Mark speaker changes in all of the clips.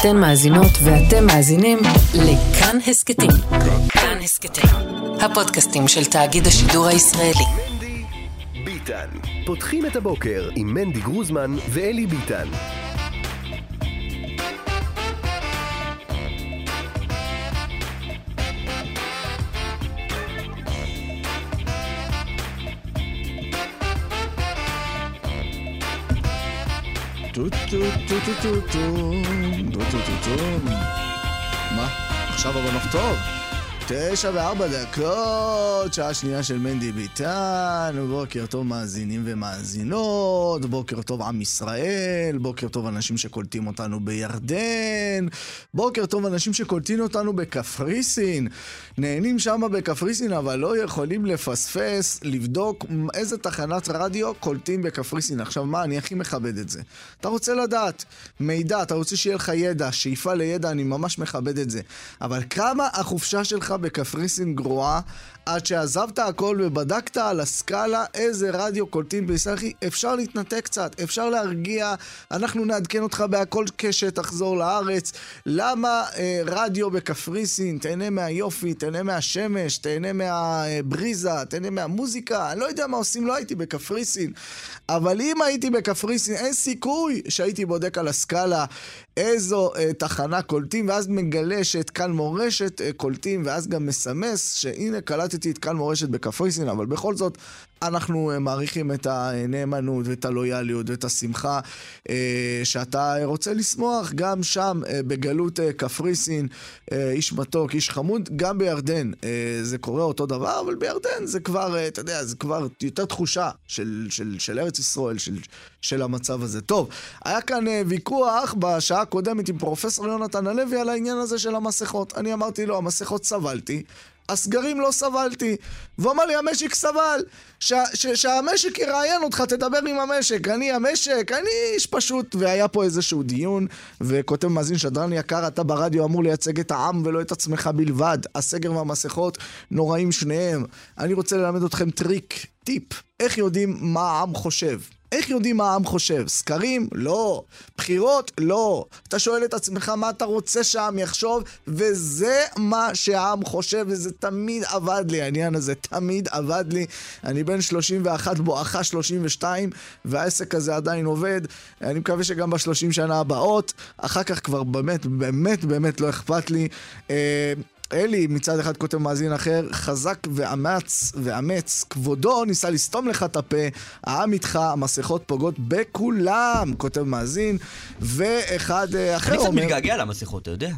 Speaker 1: אתן מאזינות ואתם מאזינים לכאן הסכתים. כאן הסכתים, הפודקאסטים של תאגיד השידור הישראלי.
Speaker 2: מנדי ביטן. פותחים את הבוקר עם מנדי גרוזמן ואלי ביטן.
Speaker 3: טו טו טו טו טו טו טו טו טו טו מה? עכשיו הבנות טוב? תשע וארבע דקות, שעה שנייה של מנדי ביטן, בוקר טוב מאזינים ומאזינות, בוקר טוב עם ישראל, בוקר טוב אנשים שקולטים אותנו בירדן, בוקר טוב אנשים שקולטים אותנו בקפריסין, נהנים שם בקפריסין אבל לא יכולים לפספס, לבדוק איזה תחנת רדיו קולטים בקפריסין. עכשיו מה, אני הכי מכבד את זה. אתה רוצה לדעת מידע, אתה רוצה שיהיה לך ידע, שאיפה לידע, אני ממש מכבד את זה. אבל כמה החופשה שלך בקפריסין גרועה, עד שעזבת הכל ובדקת על הסקאלה איזה רדיו קולטים בישראל, אחי, אפשר להתנתק קצת, אפשר להרגיע, אנחנו נעדכן אותך בהכל קשת, תחזור לארץ. למה אה, רדיו בקפריסין? תהנה מהיופי, תהנה מהשמש, תהנה מהבריזה, תהנה מהמוזיקה, אני לא יודע מה עושים, לא הייתי בקפריסין. אבל אם הייתי בקפריסין, אין סיכוי שהייתי בודק על הסקאלה איזו אה, תחנה קולטים, ואז מגלה שאת כאן מורשת אה, קולטים, ואז גם מסמס שהנה קלטתי את כאן מורשת בקפריסין, אבל בכל זאת אנחנו אה, מעריכים את הנאמנות ואת הלויאליות ואת השמחה אה, שאתה רוצה לשמוח גם שם אה, בגלות קפריסין, איש מתוק, איש חמוד, גם בירדן זה קורה אותו דבר, אבל בירדן זה כבר, אתה יודע, זה כבר יותר תחושה של, של, של ארץ ישראל, של, של המצב הזה. טוב, היה כאן ויכוח בשעה הקודמת עם פרופסור יונתן הלוי על העניין הזה של המסכות. אני אמרתי לו, המסכות סבלתי. הסגרים לא סבלתי. והוא אמר לי, המשק סבל. ש- ש- שהמשק יראיין אותך, תדבר עם המשק. אני המשק, אני איש פשוט. והיה פה איזשהו דיון, וכותב מאזין שדרן יקר, אתה ברדיו אמור לייצג את העם ולא את עצמך בלבד. הסגר והמסכות נוראים שניהם. אני רוצה ללמד אתכם טריק, טיפ, איך יודעים מה העם חושב. איך יודעים מה העם חושב? סקרים? לא. בחירות? לא. אתה שואל את עצמך מה אתה רוצה שהעם יחשוב, וזה מה שהעם חושב, וזה תמיד עבד לי, העניין הזה תמיד עבד לי. אני בן 31 בואכה 32, והעסק הזה עדיין עובד. אני מקווה שגם בשלושים שנה הבאות, אחר כך כבר באמת, באמת, באמת לא אכפת לי. אלי מצד אחד כותב מאזין אחר, חזק ואמץ ואמץ, כבודו ניסה לסתום לך את הפה, העם איתך, המסכות פוגעות בכולם, כותב מאזין, ואחד אה, אחר
Speaker 4: אני קצת
Speaker 3: אומר,
Speaker 4: מתגעגע למסכות, אתה יודע?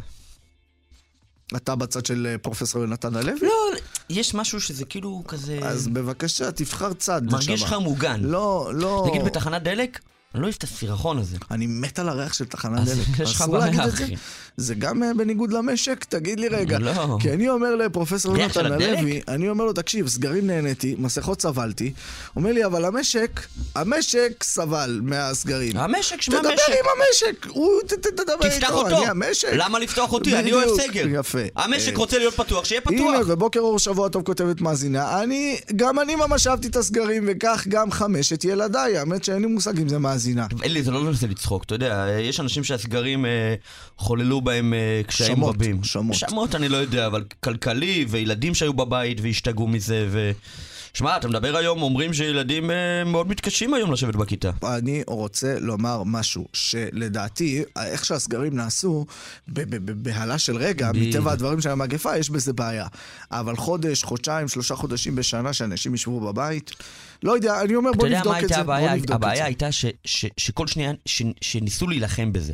Speaker 3: אתה בצד של אה, פרופסור יונתן הלוי?
Speaker 4: לא, יש משהו שזה כאילו כזה...
Speaker 3: אז בבקשה, תבחר צד.
Speaker 4: מרגיש. לך מוגן.
Speaker 3: לא, לא.
Speaker 4: נגיד בתחנת דלק, אני לא אוהב את הסירחון הזה.
Speaker 3: אני מת על הריח של תחנת דלק.
Speaker 4: יש לך
Speaker 3: אסור
Speaker 4: בעיה,
Speaker 3: להגיד את זה?
Speaker 4: אחי.
Speaker 3: זה גם אה, בניגוד למשק? תגיד לי רגע.
Speaker 4: לא.
Speaker 3: כי אני אומר לפרופסור
Speaker 4: הדלק?
Speaker 3: הלוי, אני אומר לו, תקשיב, סגרים נהניתי, מסכות סבלתי. אומר לי, אבל המשק, המשק סבל מהסגרים.
Speaker 4: המשק, שמע
Speaker 3: תדבר
Speaker 4: משק.
Speaker 3: עם המשק, הוא, תדבר איתו,
Speaker 4: תפתח אותו.
Speaker 3: אני המשק.
Speaker 4: למה לפתוח אותי? אני אוהב סגר.
Speaker 3: יפה.
Speaker 4: המשק
Speaker 3: אה,
Speaker 4: רוצה להיות פתוח, שיהיה
Speaker 3: הנה,
Speaker 4: פתוח.
Speaker 3: ובוקר אור שבוע טוב כותבת מאזינה, אני, גם אני ממש אהבתי את הסגרים, וכך גם חמשת ילדיי. האמת שאין לי מושג אם זה מאזינה.
Speaker 4: אלי, זה לא נושא לצחוק, אתה יודע, יש אנשים שהסגרים אה, חוללו בהם אה, קשיים
Speaker 3: שמות,
Speaker 4: רבים.
Speaker 3: שמות.
Speaker 4: שמות אני לא יודע, אבל כלכלי, וילדים שהיו בבית והשתגעו מזה, ו... שמע, אתה מדבר היום, אומרים שילדים אה, מאוד מתקשים היום לשבת בכיתה.
Speaker 3: אני רוצה לומר משהו, שלדעתי, איך שהסגרים נעשו, בבהלה של רגע. מטבע הדברים של המגפה, יש בזה בעיה. אבל חודש, חודשיים, שלושה חודשים בשנה שאנשים ישבו בבית, לא יודע, אני אומר
Speaker 4: אתה
Speaker 3: בוא
Speaker 4: יודע
Speaker 3: נבדוק
Speaker 4: מה
Speaker 3: את
Speaker 4: הייתה
Speaker 3: זה, בוא
Speaker 4: הבעיה?
Speaker 3: נבדוק את
Speaker 4: הבעיה
Speaker 3: זה.
Speaker 4: הייתה ש- ש- שכל שנייה, ש- שניסו להילחם בזה.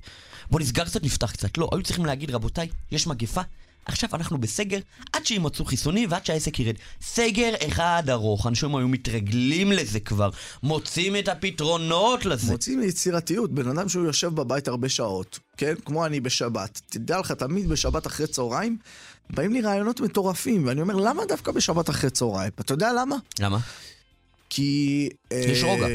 Speaker 4: בוא נסגר קצת, נפתח קצת. לא, היו צריכים להגיד, רבותיי, יש מגפה, עכשיו אנחנו בסגר עד שימצאו חיסונים ועד שהעסק ירד. סגר אחד ארוך, אנשים היו מתרגלים לזה כבר, מוצאים את הפתרונות לזה.
Speaker 3: מוצאים יצירתיות, בן אדם שהוא יושב בבית הרבה שעות, כן? כמו אני בשבת. תדע לך, תמיד בשבת אחרי צהריים, באים לי רעיונות מטורפים, ואני אומר, למה דווקא בשבת אחרי צהריים? אתה יודע למה?
Speaker 4: למה?
Speaker 3: כי...
Speaker 4: יש
Speaker 3: אה,
Speaker 4: רוגע.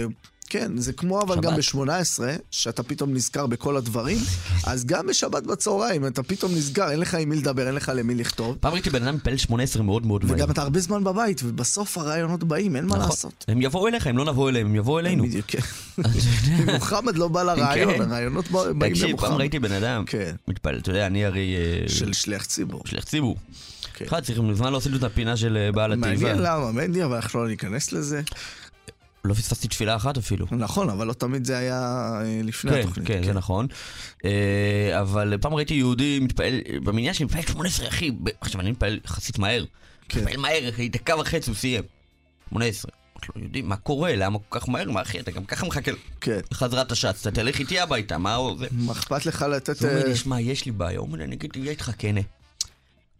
Speaker 3: כן, זה כמו אבל
Speaker 4: שבת.
Speaker 3: גם ב-18, שאתה פתאום נזכר בכל הדברים, אז גם בשבת בצהריים אתה פתאום נזכר, אין לך עם מי לדבר, אין לך למי לכתוב,
Speaker 4: פעם ראיתי בן אדם מפעיל 18 מאוד מאוד מהר.
Speaker 3: וגם אתה הרבה זמן בבית, ובסוף הרעיונות באים, אין מה
Speaker 4: נכון.
Speaker 3: לעשות.
Speaker 4: הם יבואו אליך, הם לא נבוא אליהם, הם יבואו אלינו.
Speaker 3: בדיוק, כן. מוחמד לא בא לרעיון,
Speaker 4: כן.
Speaker 3: הרעיונות בא- באים
Speaker 4: תקשיב, פעם
Speaker 3: למוחמד.
Speaker 4: ראיתי בן אדם
Speaker 3: כן.
Speaker 4: מת- מתפעל, אתה יודע, אני הרי... אה,
Speaker 3: של שליח ציבור.
Speaker 4: שליח ציבור.
Speaker 3: כן.
Speaker 4: בכלל צריך מזמן לעשות את הפינה של אה, בעל התיבה.
Speaker 3: מעניין למה, מנדי, אבל אנחנו לא ניכנס לזה.
Speaker 4: לא פספסתי תפילה אחת אפילו.
Speaker 3: נכון, אבל לא תמיד זה היה אה, לפני
Speaker 4: כן,
Speaker 3: התוכנית.
Speaker 4: כן, זה נכון. אה, אבל פעם ראיתי יהודי מתפעל, במניין שלי מתפעל 18, אחי. עכשיו, אני מתפעל יחסית מהר.
Speaker 3: כן.
Speaker 4: מתפעל מהר, אחי, דקה וחצי הוא סיים. 18. אמרתי לו, יהודי, מה קורה? למה כל כך מהר? מה, אחי, אתה גם ככה מחכה
Speaker 3: כן.
Speaker 4: לחזרת השץ, אתה תלך איתי הביתה, מה זה?
Speaker 3: מה אכפת לך לתת...
Speaker 4: הוא אומר
Speaker 3: אה,
Speaker 4: לי, שמע, יש לי בעיה. הוא אומר לי, אני אגיד, אהיה איתך כנה.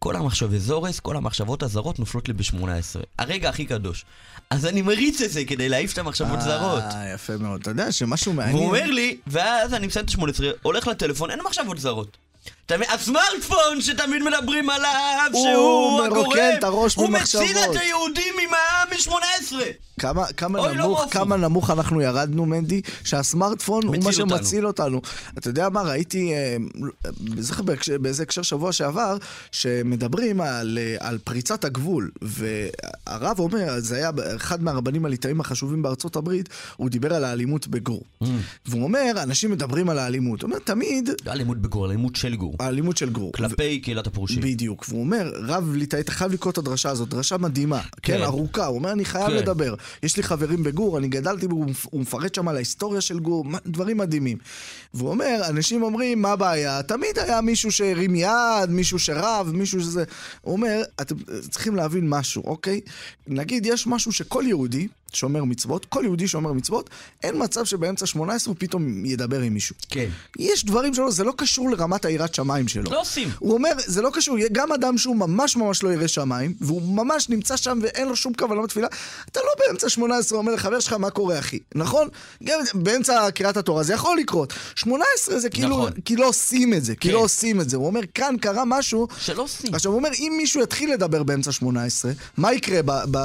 Speaker 4: כל המחשבי זורס, כל המחשבות הזרות נופלות לי ב-18. הרגע הכי קדוש. אז אני מריץ את זה כדי להעיף את המחשבות זרות.
Speaker 3: אה, יפה מאוד. אתה יודע שמשהו מעניין...
Speaker 4: והוא אומר לי, ואז אני מסיים את ה-18, הולך לטלפון, אין מחשבות זרות. הסמארטפון שתמיד מדברים עליו,
Speaker 3: הוא
Speaker 4: שהוא הגורם,
Speaker 3: מרוקן את הראש
Speaker 4: הוא
Speaker 3: ממחשבות.
Speaker 4: מציל את היהודים ממע"מ ב-18.
Speaker 3: כמה, כמה,
Speaker 4: אוי, לא
Speaker 3: נמוך,
Speaker 4: מופו.
Speaker 3: כמה נמוך אנחנו ירדנו, מנדי, שהסמארטפון הוא מה. שמציל אותנו. אתה יודע מה, ראיתי, אה, זוכר בהקשר- באיזה הקשר שבוע שעבר, שמדברים על, אה, על פריצת הגבול, והרב אומר, זה היה אחד מהרבנים הליטאים החשובים בארצות הברית, הוא דיבר על האלימות בגור.
Speaker 4: Mm.
Speaker 3: והוא אומר, אנשים מדברים על האלימות. הוא אומר, תמיד,
Speaker 4: לא אלימות בגור, אלימות של גור.
Speaker 3: האלימות של גור.
Speaker 4: כלפי קהילת הפרושים.
Speaker 3: בדיוק, והוא אומר, רב ליטאי, אתה חייב לקרוא את הדרשה הזאת, דרשה מדהימה, כן,
Speaker 4: כן.
Speaker 3: ארוכה, הוא אומר, אני חייב
Speaker 4: כן.
Speaker 3: לדבר. יש לי חברים בגור, אני גדלתי הוא מפ- הוא מפרט שם על ההיסטוריה של גור, דברים מדהימים. והוא אומר, אנשים אומרים, מה הבעיה? תמיד היה מישהו שהרים יד, מישהו שרב, מישהו שזה... הוא אומר, אתם צריכים להבין משהו, אוקיי? נגיד, יש משהו שכל יהודי שומר מצוות, כל יהודי שומר מצוות, אין מצב שבאמצע 18 הוא פתאום ידבר עם מישהו.
Speaker 4: כן.
Speaker 3: יש דברים שלו, זה לא קשור לרמת היראת שמיים שלו.
Speaker 4: לא עושים.
Speaker 3: הוא אומר, זה לא קשור, גם אדם שהוא ממש ממש לא ירא שמיים, והוא ממש נמצא שם ואין לו שום כוונה בתפילה, אתה לא באמצע 18 אומר לחבר שלך, מה קורה אחי? נכון? גם באמצע קריאת התורה זה יכול לקרות. 18 זה כאילו,
Speaker 4: נכון.
Speaker 3: כי לא עושים את זה, כי
Speaker 4: כן.
Speaker 3: לא עושים את זה. הוא אומר, כאן קרה משהו...
Speaker 4: שלא עושים.
Speaker 3: עכשיו הוא אומר, אם מישהו יתחיל לדבר באמצע 18, מה יקרה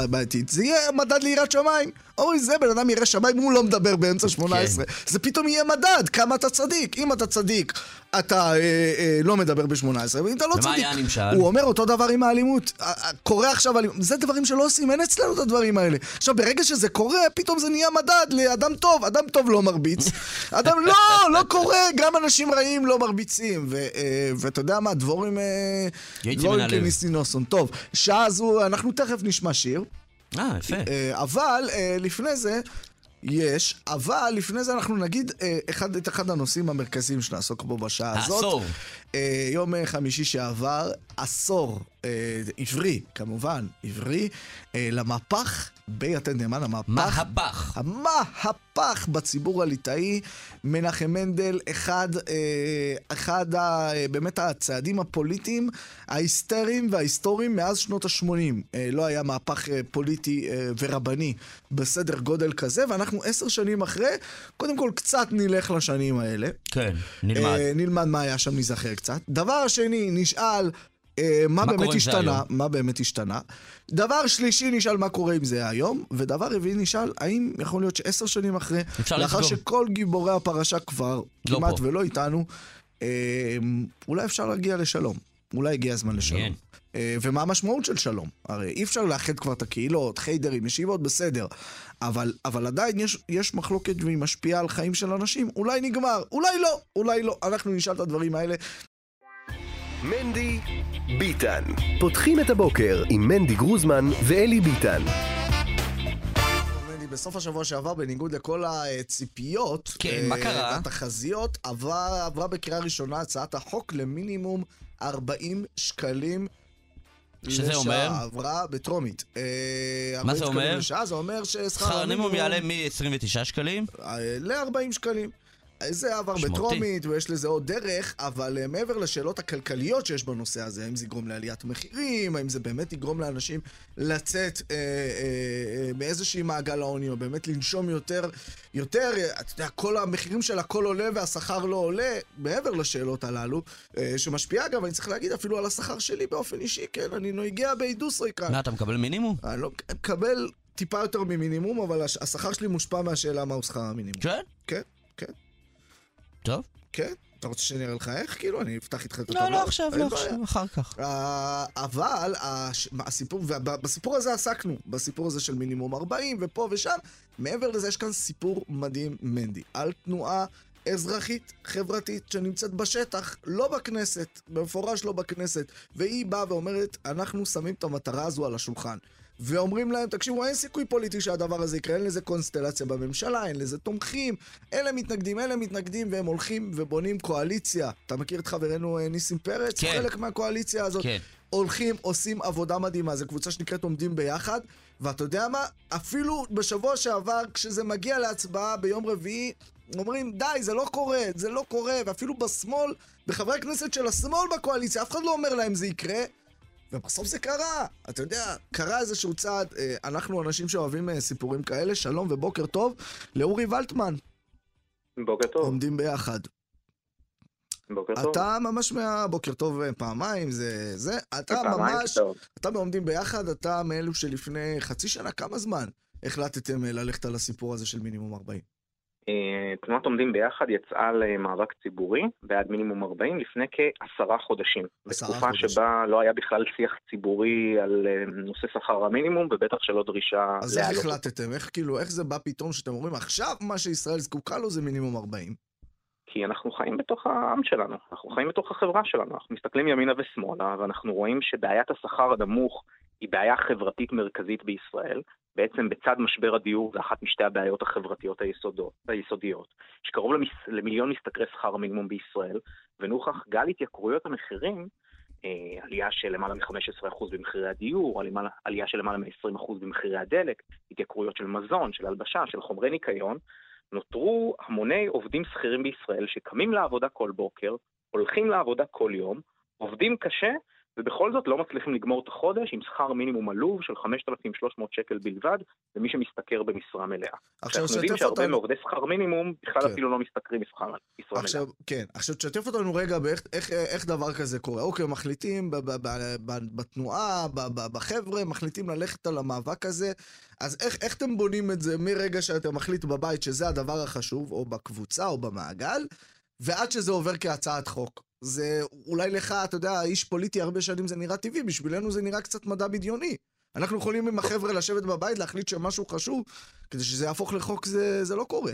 Speaker 3: בעתיד? זה יהיה מדד ליראת שמיים. אוי, זה בן אדם ירא שמיים, הוא לא מדבר באמצע 18. זה פתאום יהיה מדד, כמה אתה צדיק. אם אתה צדיק, אתה אה, אה, לא מדבר ב-18, ואם אתה לא
Speaker 4: ומה
Speaker 3: צדיק...
Speaker 4: היה הנמשל?
Speaker 3: הוא אומר אותו דבר עם האלימות. קורה עכשיו אלימות. זה דברים שלא עושים, אין אצלנו את הדברים האלה. עכשיו, ברגע שזה קורה, פתאום זה נהיה מדד לאדם טוב. אדם טוב לא מרביץ. אדם לא, לא קורה. גם אנשים רעים לא מרביצים. אה, ואתה יודע מה, דבורים... אה,
Speaker 4: הלב.
Speaker 3: כניסינוסון. טוב, שעה זו, אנחנו תכף נשמע שיר.
Speaker 4: אה, יפה.
Speaker 3: אה, אבל אה, לפני זה, יש, אבל לפני זה אנחנו נגיד אה, אחד, את אחד הנושאים המרכזיים שנעסוק בו בשעה הזאת.
Speaker 4: העשור.
Speaker 3: אה, יום חמישי שעבר, עשור אה, עברי, כמובן, עברי, אה, למהפך ביתד נאמן, המהפך.
Speaker 4: מהפך.
Speaker 3: המהפך בציבור הליטאי, מנחם מנדל, אחד, אה, אחד ה, אה, באמת הצעדים הפוליטיים ההיסטריים וההיסטוריים מאז שנות ה-80. אה, לא היה מהפך פוליטי ורבני בסדר גודל כזה, ואנחנו עשר שנים אחרי, קודם כל קצת נלך לשנים האלה.
Speaker 4: כן, נלמד.
Speaker 3: נלמד מה היה שם, ניזכר קצת. דבר שני, נשאל מה,
Speaker 4: מה
Speaker 3: באמת השתנה? מה באמת השתנה. דבר שלישי, נשאל מה קורה עם זה היום. ודבר רביעי, נשאל האם יכול להיות שעשר שנים אחרי, לאחר
Speaker 4: לסגור.
Speaker 3: שכל גיבורי הפרשה כבר
Speaker 4: לא
Speaker 3: כמעט
Speaker 4: פה.
Speaker 3: ולא איתנו, אה, אולי אפשר להגיע לשלום. אולי הגיע הזמן לשלום.
Speaker 4: מעניין.
Speaker 3: אה, ומה המשמעות של שלום? הרי אי אפשר לאחד כבר את הקהילות, חיידרים, ישיבות, בסדר. אבל, אבל עדיין יש, יש מחלוקת והיא משפיעה על חיים של אנשים. אולי נגמר, אולי לא, אולי לא. אנחנו נשאל את הדברים האלה.
Speaker 2: מנדי ביטן. פותחים את הבוקר עם מנדי גרוזמן ואלי ביטן.
Speaker 3: מנדי, בסוף השבוע שעבר, בניגוד לכל הציפיות,
Speaker 4: כן,
Speaker 3: אה,
Speaker 4: מה קרה?
Speaker 3: והתחזיות, עברה, עברה בקריאה ראשונה הצעת החוק למינימום 40 שקלים.
Speaker 4: שזה
Speaker 3: לשעה.
Speaker 4: אומר?
Speaker 3: עברה בטרומית. אה,
Speaker 4: מה
Speaker 3: 40
Speaker 4: זה אומר?
Speaker 3: לשעה, זה אומר ששכר
Speaker 4: שכר המינימום
Speaker 3: המינימום
Speaker 4: יעלה מ-29 שקלים.
Speaker 3: ל-40 שקלים. זה עבר. בטרומית, ויש לזה עוד דרך, אבל uh, מעבר לשאלות הכלכליות שיש בנושא הזה, האם זה יגרום לעליית מחירים, האם זה באמת יגרום לאנשים לצאת אה, אה, אה, מאיזושהי מעגל העוני, או באמת לנשום יותר, יותר, אה, אתה יודע, כל המחירים של הכל עולה והשכר לא עולה, מעבר לשאלות הללו, אה, שמשפיעה גם, אני צריך להגיד, אפילו על השכר שלי באופן אישי, כן, אני נויגע באידוסרי כאן.
Speaker 4: מה, אתה מקבל מינימום?
Speaker 3: אני לא מקבל טיפה יותר ממינימום, אבל הש- השכר שלי מושפע מהשאלה מהו שכר המינימום.
Speaker 4: כן?
Speaker 3: כן, כן,
Speaker 4: טוב.
Speaker 3: כן. אתה רוצה שאני אראה לך איך? כאילו, אני אפתח איתך את
Speaker 4: לא,
Speaker 3: הטבלה?
Speaker 4: לא עכשיו,
Speaker 3: אין
Speaker 4: לא. עכשיו, אחר כך.
Speaker 3: אה, אבל הש- הסיפור, ובסיפור הזה עסקנו, בסיפור הזה של מינימום 40 ופה ושם. מעבר לזה יש כאן סיפור מדהים, מנדי, על תנועה אזרחית, חברתית, שנמצאת בשטח, לא בכנסת, במפורש לא בכנסת, והיא באה ואומרת, אנחנו שמים את המטרה הזו על השולחן. ואומרים להם, תקשיבו, אין סיכוי פוליטי שהדבר הזה יקרה, אין לזה קונסטלציה בממשלה, אין לזה תומכים, אלה מתנגדים, אלה מתנגדים, והם הולכים ובונים קואליציה. אתה מכיר את חברנו אה, ניסים פרץ?
Speaker 4: כן.
Speaker 3: חלק מהקואליציה הזאת.
Speaker 4: כן.
Speaker 3: הולכים, עושים עבודה מדהימה. זו קבוצה שנקראת עומדים ביחד, ואתה יודע מה? אפילו בשבוע שעבר, כשזה מגיע להצבעה ביום רביעי, אומרים, די, זה לא קורה, זה לא קורה, ואפילו בשמאל, בחברי הכנסת של השמאל בקואליציה, אף אחד לא אומר להם זה יקרה. ובסוף זה קרה, אתה יודע, קרה איזשהו צעד, אה, אנחנו אנשים שאוהבים אה, סיפורים כאלה, שלום ובוקר טוב לאורי ולטמן,
Speaker 5: בוקר טוב,
Speaker 3: עומדים ביחד.
Speaker 5: בוקר טוב.
Speaker 3: אתה ממש מהבוקר טוב אה, פעמיים, זה זה, אתה
Speaker 5: פעמיים
Speaker 3: ממש,
Speaker 5: טוב.
Speaker 3: אתה בעומדים ביחד, אתה מאלו שלפני חצי שנה, כמה זמן החלטתם ללכת על הסיפור הזה של מינימום 40?
Speaker 5: אה, תנועת עומדים ביחד יצאה למאבק ציבורי בעד מינימום 40 לפני כעשרה חודשים. בתקופה
Speaker 3: חודשים.
Speaker 5: שבה לא היה בכלל שיח ציבורי על אה, נושא שכר המינימום, ובטח שלא דרישה
Speaker 3: אז איך
Speaker 5: להעלות.
Speaker 3: החלטתם? איך כאילו, איך זה בא פתאום שאתם אומרים, עכשיו מה שישראל זקוקה לו זה מינימום 40?
Speaker 5: כי אנחנו חיים בתוך העם שלנו, אנחנו חיים בתוך החברה שלנו, אנחנו מסתכלים ימינה ושמאלה, ואנחנו רואים שבעיית השכר הנמוך היא בעיה חברתית מרכזית בישראל. בעצם בצד משבר הדיור זה אחת משתי הבעיות החברתיות היסודות, היסודיות. יש קרוב למס, למיליון משתכרי שכר המינימום בישראל, ונוכח גל התייקרויות המחירים, אה, עלייה של למעלה מ-15% במחירי הדיור, עלייה, של למעלה מ-20% במחירי הדלק, התייקרויות של מזון, של הלבשה, של חומרי ניקיון, נותרו המוני עובדים שכירים בישראל שקמים לעבודה כל בוקר, הולכים לעבודה כל יום, עובדים קשה, ובכל זאת לא מצליחים לגמור את החודש עם שכר מינימום עלוב של 5,300 שקל בלבד, למי שמשתכר במשרה מלאה.
Speaker 3: עכשיו
Speaker 5: אנחנו יודעים
Speaker 3: שתף
Speaker 5: שהרבה
Speaker 3: אותנו,
Speaker 5: מעובדי שכר מינימום בכלל
Speaker 3: כן.
Speaker 5: אפילו לא משתכרים משכר משרה מלאה.
Speaker 3: עכשיו, כן, עכשיו תשתף אותנו רגע באיך איך, איך דבר כזה קורה. אוקיי, מחליטים ב, ב, ב, ב, בתנועה, ב, ב, בחבר'ה, מחליטים ללכת על המאבק הזה, אז איך, איך אתם בונים את זה מרגע שאתה מחליט בבית שזה הדבר החשוב, או בקבוצה או במעגל, ועד שזה עובר כהצעת חוק? זה אולי לך, אתה יודע, איש פוליטי הרבה שנים זה נראה טבעי, בשבילנו זה נראה קצת מדע בדיוני. אנחנו יכולים עם החבר'ה לשבת בבית, להחליט שמשהו חשוב, כדי שזה יהפוך לחוק, זה, זה לא קורה.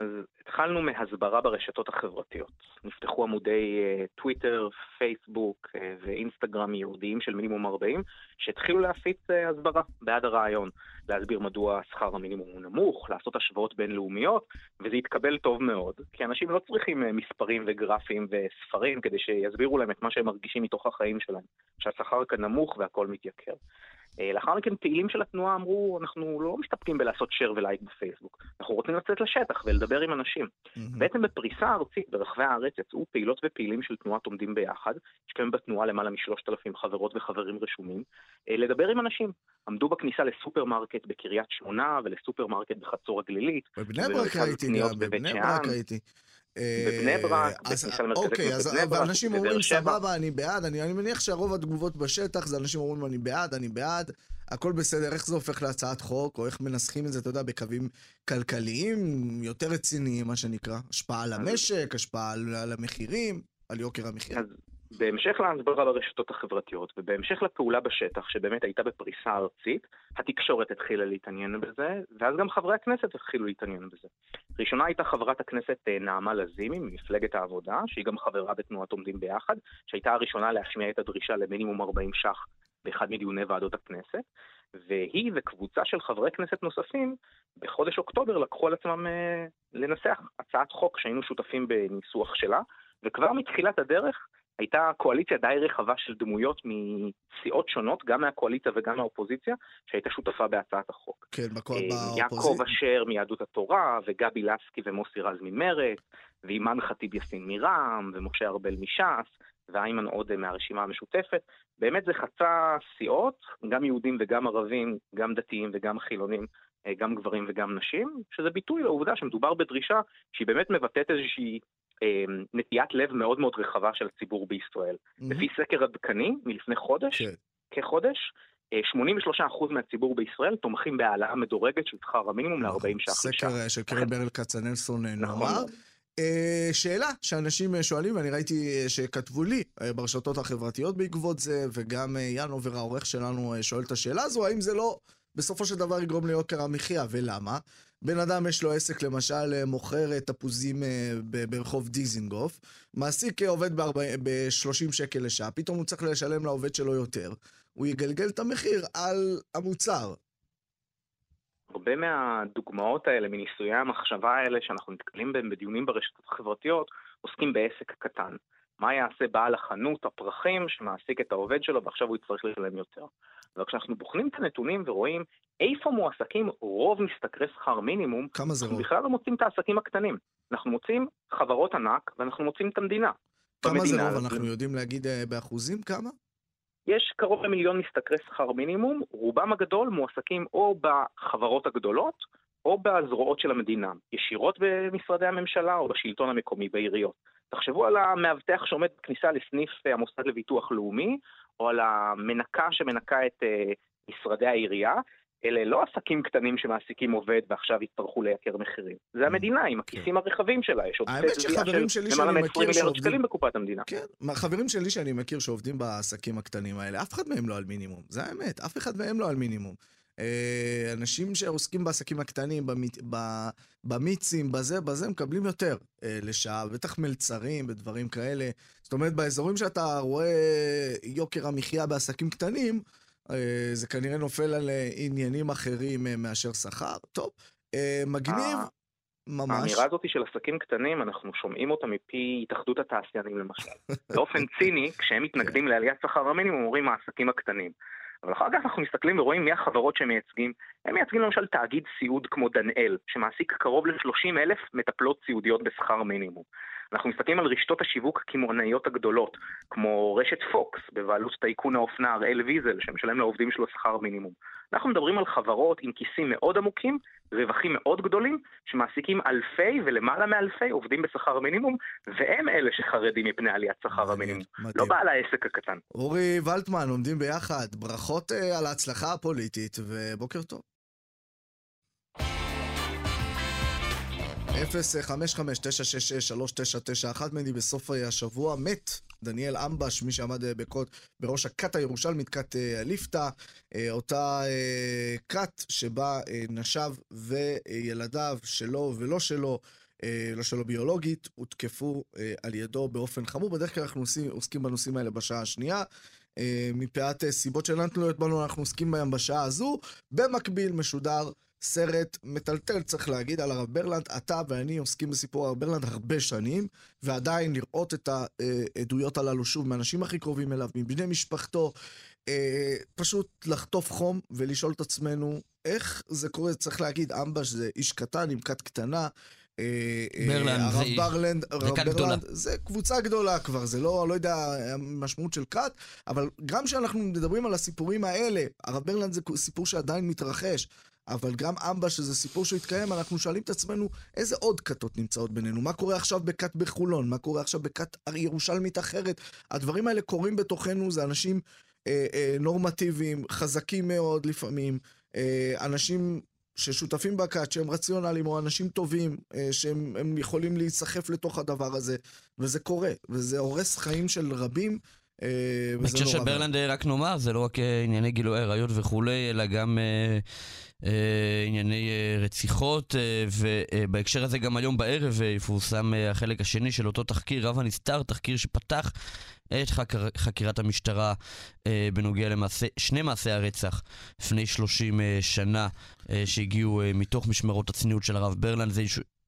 Speaker 5: אז התחלנו מהסברה ברשתות החברתיות. נפתחו עמודי אה, טוויטר, פייסבוק אה, ואינסטגרם ייעודיים של מינימום 40, שהתחילו להפיץ אה, הסברה בעד הרעיון. להסביר מדוע שכר המינימום הוא נמוך, לעשות השוואות בינלאומיות, וזה התקבל טוב מאוד, כי אנשים לא צריכים אה, מספרים וגרפים וספרים כדי שיסבירו להם את מה שהם מרגישים מתוך החיים שלהם, שהשכר כאן נמוך והכל מתייקר. אה, לאחר מכן פעילים של התנועה אמרו, אנחנו לא מסתפקים בלעשות share ולייק בפייסבוק, אנחנו רוצים לצאת לשטח ולדבר עם אנשים. בעצם בפריסה ארצית ברחבי הארץ יצאו פעילות ופעילים של תנועת עומדים ביחד, יש כאן בתנועה למעלה משלושת אלפים חברות וחברים רשומים, אה, לדבר עם אנשים. עמדו בכניסה לסופרמרקט בקריית שמונה ולסופרמרקט בחצור הגלילית.
Speaker 3: בבני ברק הייתי גם, בבני. ברק הייתי.
Speaker 5: בבני
Speaker 3: אה,
Speaker 5: ברק,
Speaker 3: אז-
Speaker 5: בכניסה למרכזי
Speaker 3: אוקיי,
Speaker 5: קניות בבני ברק,
Speaker 3: אנשים אומרים. סבבה, אני בעד, אני אני מניח שרוב התגובות בשטח זה אנשים אומרים אני בעד, אני בעד, הכל בסדר, איך זה הופך להצעת חוק, או איך מנסחים את זה, אתה יודע, בקווים כלכליים יותר רציניים, מה שנקרא, השפעה על המשק, השפעה על המחירים, על יוקר המחיה.
Speaker 5: אז בהמשך להסברה ברשתות החברתיות ובהמשך לפעולה בשטח, שבאמת הייתה בפריסה ארצית, התקשורת התחילה להתעניין בזה, ואז גם חברי הכנסת התחילו להתעניין בזה. ראשונה הייתה חברת הכנסת אה, נעמה לזימי ממפלגת העבודה, שהיא גם חברה בתנועת עומדים ביחד, שהייתה הראשונה להשמיע את הדרישה למינימום 40 ש"ח באחד מדיוני ועדות הכנסת, והיא וקבוצה של חברי כנסת נוספים בחודש אוקטובר לקחו על עצמם אה, לנסח הצעת חוק שהיינו שותפים בניסוח שלה, וכבר מתחילת הדרך הייתה קואליציה די רחבה של דמויות מסיעות שונות, גם מהקואליציה וגם מהאופוזיציה, שהייתה שותפה בהצעת החוק.
Speaker 3: כן,
Speaker 5: אה, יעקב
Speaker 3: באופוזיציה.
Speaker 5: אשר מיהדות התורה, וגבי לסקי ומוסי רז ממרצ, ואימאן ח'טיב יאסין מרע"מ, ומשה ארבל מש"ס, ואיימן עודה מהרשימה המשותפת. באמת זה חצה סיעות, גם יהודים וגם ערבים, גם דתיים וגם חילונים, אה, גם גברים וגם נשים, שזה ביטוי לעובדה שמדובר בדרישה שהיא באמת מבטאת איזושהי נטיית לב מאוד מאוד רחבה של הציבור בישראל. לפי סקר עדכני מלפני חודש,
Speaker 3: כן.
Speaker 5: כחודש, אה, 83% מהציבור בישראל תומכים בהעלאה מדורגת של שכר המינימום ל-40 ש"ח.
Speaker 3: סקר אה, של קרן ברל כצנלסון אה,
Speaker 5: נכון
Speaker 3: נאמר. אה, שאלה שאנשים אה, שואלים, ואני ראיתי אה, שכתבו לי אה, ברשתות החברתיות בעקבות זה, וגם אה, יאן עובר העורך שלנו אה, שואל את השאלה הזו, האם זה לא בסופו של דבר יגרום ליוקר המחיה, ולמה? בן אדם יש לו עסק, למשל, אה, מוכר תפוזים אה, ברחוב דיזינגוף, מעסיק עובד ב-30 שקל לשעה, פתאום הוא צריך לשלם לעובד שלו יותר. הוא יגלגל את המחיר על המוצר.
Speaker 5: הרבה מהדוגמאות האלה, מניסויי המחשבה האלה שאנחנו נתקלים בהם בדיונים ברשתות החברתיות, עוסקים בעסק קטן. מה יעשה בעל החנות הפרחים שמעסיק את העובד שלו ועכשיו הוא יצטרך לשלם יותר. אבל כשאנחנו בוחנים את הנתונים ורואים איפה מועסקים רוב משתכרי שכר מינימום,
Speaker 3: כמה זה
Speaker 5: אנחנו
Speaker 3: רוב?
Speaker 5: בכלל לא מוצאים את העסקים הקטנים. אנחנו מוצאים חברות ענק ואנחנו מוצאים את המדינה.
Speaker 3: כמה זה רוב? אנחנו יודעים להגיד אה, באחוזים כמה?
Speaker 5: יש קרוב למיליון משתכרי שכר מינימום, רובם הגדול מועסקים או בחברות הגדולות או בזרועות של המדינה, ישירות במשרדי הממשלה או בשלטון המקומי בעיריות. תחשבו על המאבטח שעומד בכניסה לסניף המוסד לביטוח לאומי, או על המנקה שמנקה את אה, משרדי העירייה. אלה לא עסקים קטנים שמעסיקים עובד ועכשיו יצטרכו לייקר מחירים. זה המדינה עם הכיסים הרחבים שלה, יש
Speaker 3: Mm, כן.
Speaker 5: עודפי גבייה
Speaker 3: שחברים
Speaker 5: של למעלה
Speaker 3: שאני
Speaker 5: מ-20
Speaker 3: מכיר
Speaker 5: מיליארד שקלים בקופת המדינה.
Speaker 3: כן, מהחברים שלי שאני מכיר שעובדים בעסקים הקטנים האלה, אף אחד מהם לא על מינימום. זה האמת, אף אחד מהם לא על מינימום. אה, אנשים שעוסקים בעסקים הקטנים, במיצים, בזה, בזה, מקבלים יותר אה, לשעה, בטח מלצרים ודברים כאלה. זאת אומרת, באזורים שאתה רואה יוקר המחיה בעסקים קטנים, אה, זה כנראה נופל על עניינים אחרים מאשר שכר. טוב, מגניב, ממש.
Speaker 5: האמירה הזאת של עסקים קטנים, אנחנו שומעים אותה מפי התאחדות התעשיינים למשל. באופן ציני, כשהם מתנגדים לעליית שכר המינימום, אומרים העסקים הקטנים. אבל אחר כך אנחנו מסתכלים ורואים מי החברות שהם מייצגים. הם מייצגים למשל תאגיד סיעוד כמו דנאל, שמעסיק קרוב ל-30 אלף מטפלות סיעודיות בשכר מינימום. אנחנו מסתכלים על רשתות השיווק הקמעונאיות הגדולות, כמו רשת פוקס, בבעלות טייקון האופנה הראל ויזל, שמשלם לעובדים שלו שכר מינימום. אנחנו מדברים על חברות עם כיסים מאוד עמוקים, רווחים מאוד גדולים, שמעסיקים אלפי ולמעלה מאלפי עובדים בשכר מינימום, והם אלה שחרדים מפני עליית שכר המינימום.
Speaker 3: מדהים.
Speaker 5: לא בעל העסק הקטן.
Speaker 3: אורי ולטמן, עומדים ביחד. ברכות אה, על ההצלחה הפוליטית, ובוקר טוב. 055-966-3991 מני בסוף אה, השבוע מת דניאל אמבש, מי שעמד אה, בקוד, בראש הכת הירושלמית, כת אה, ליפתא, אה, אותה אה, כת שבה אה, נשיו וילדיו שלו ולא שלו, אה, לא שלו ביולוגית, הותקפו אה, על ידו באופן חמור. בדרך כלל אנחנו עושים, עוסקים בנושאים האלה בשעה השנייה. אה, מפאת אה, סיבות שאינן תלויות בנו, אנחנו עוסקים בהם בשעה הזו. במקביל משודר סרט מטלטל, צריך להגיד, על הרב ברלנד. אתה ואני עוסקים בסיפור הרב ברלנד הרבה שנים, ועדיין לראות את העדויות הללו שוב מהאנשים הכי קרובים אליו, מבני משפחתו, אה, פשוט לחטוף חום ולשאול את עצמנו איך זה קורה. צריך להגיד, אמבש זה איש קטן עם כת קטנה. אה, אה,
Speaker 4: ברלנד
Speaker 3: הרב ברלנד, הרב. ברלנד, זה קבוצה גדולה כבר, זה לא, לא יודע, המשמעות של כת, אבל גם כשאנחנו מדברים על הסיפורים האלה, הרב ברלנד זה סיפור שעדיין מתרחש, אבל גם אמבה, שזה סיפור שהתקיים, אנחנו שואלים את עצמנו, איזה עוד כתות נמצאות בינינו? מה קורה עכשיו בכת בחולון? מה קורה עכשיו בכת ירושלמית אחרת? הדברים האלה קורים בתוכנו, זה אנשים אה, אה, נורמטיביים, חזקים מאוד לפעמים, אה, אנשים ששותפים בכת, שהם רציונליים, או אנשים טובים, אה, שהם הם יכולים להיסחף לתוך הדבר הזה, וזה קורה, וזה הורס חיים של רבים. אה,
Speaker 4: בהקשר של. ברלנד, רק נאמר, זה לא רק אה, ענייני גילוי עריות וכולי, אלא גם אה, ענייני רציחות, ובהקשר הזה גם היום בערב יפורסם החלק השני של אותו תחקיר, רב הנסתר, תחקיר שפתח את חקר, חקירת המשטרה אה, בנוגע למעשה, שני מעשי הרצח לפני 30 אה, שנה אה, שהגיעו אה, מתוך משמרות הצניעות של הרב ברלנד, זה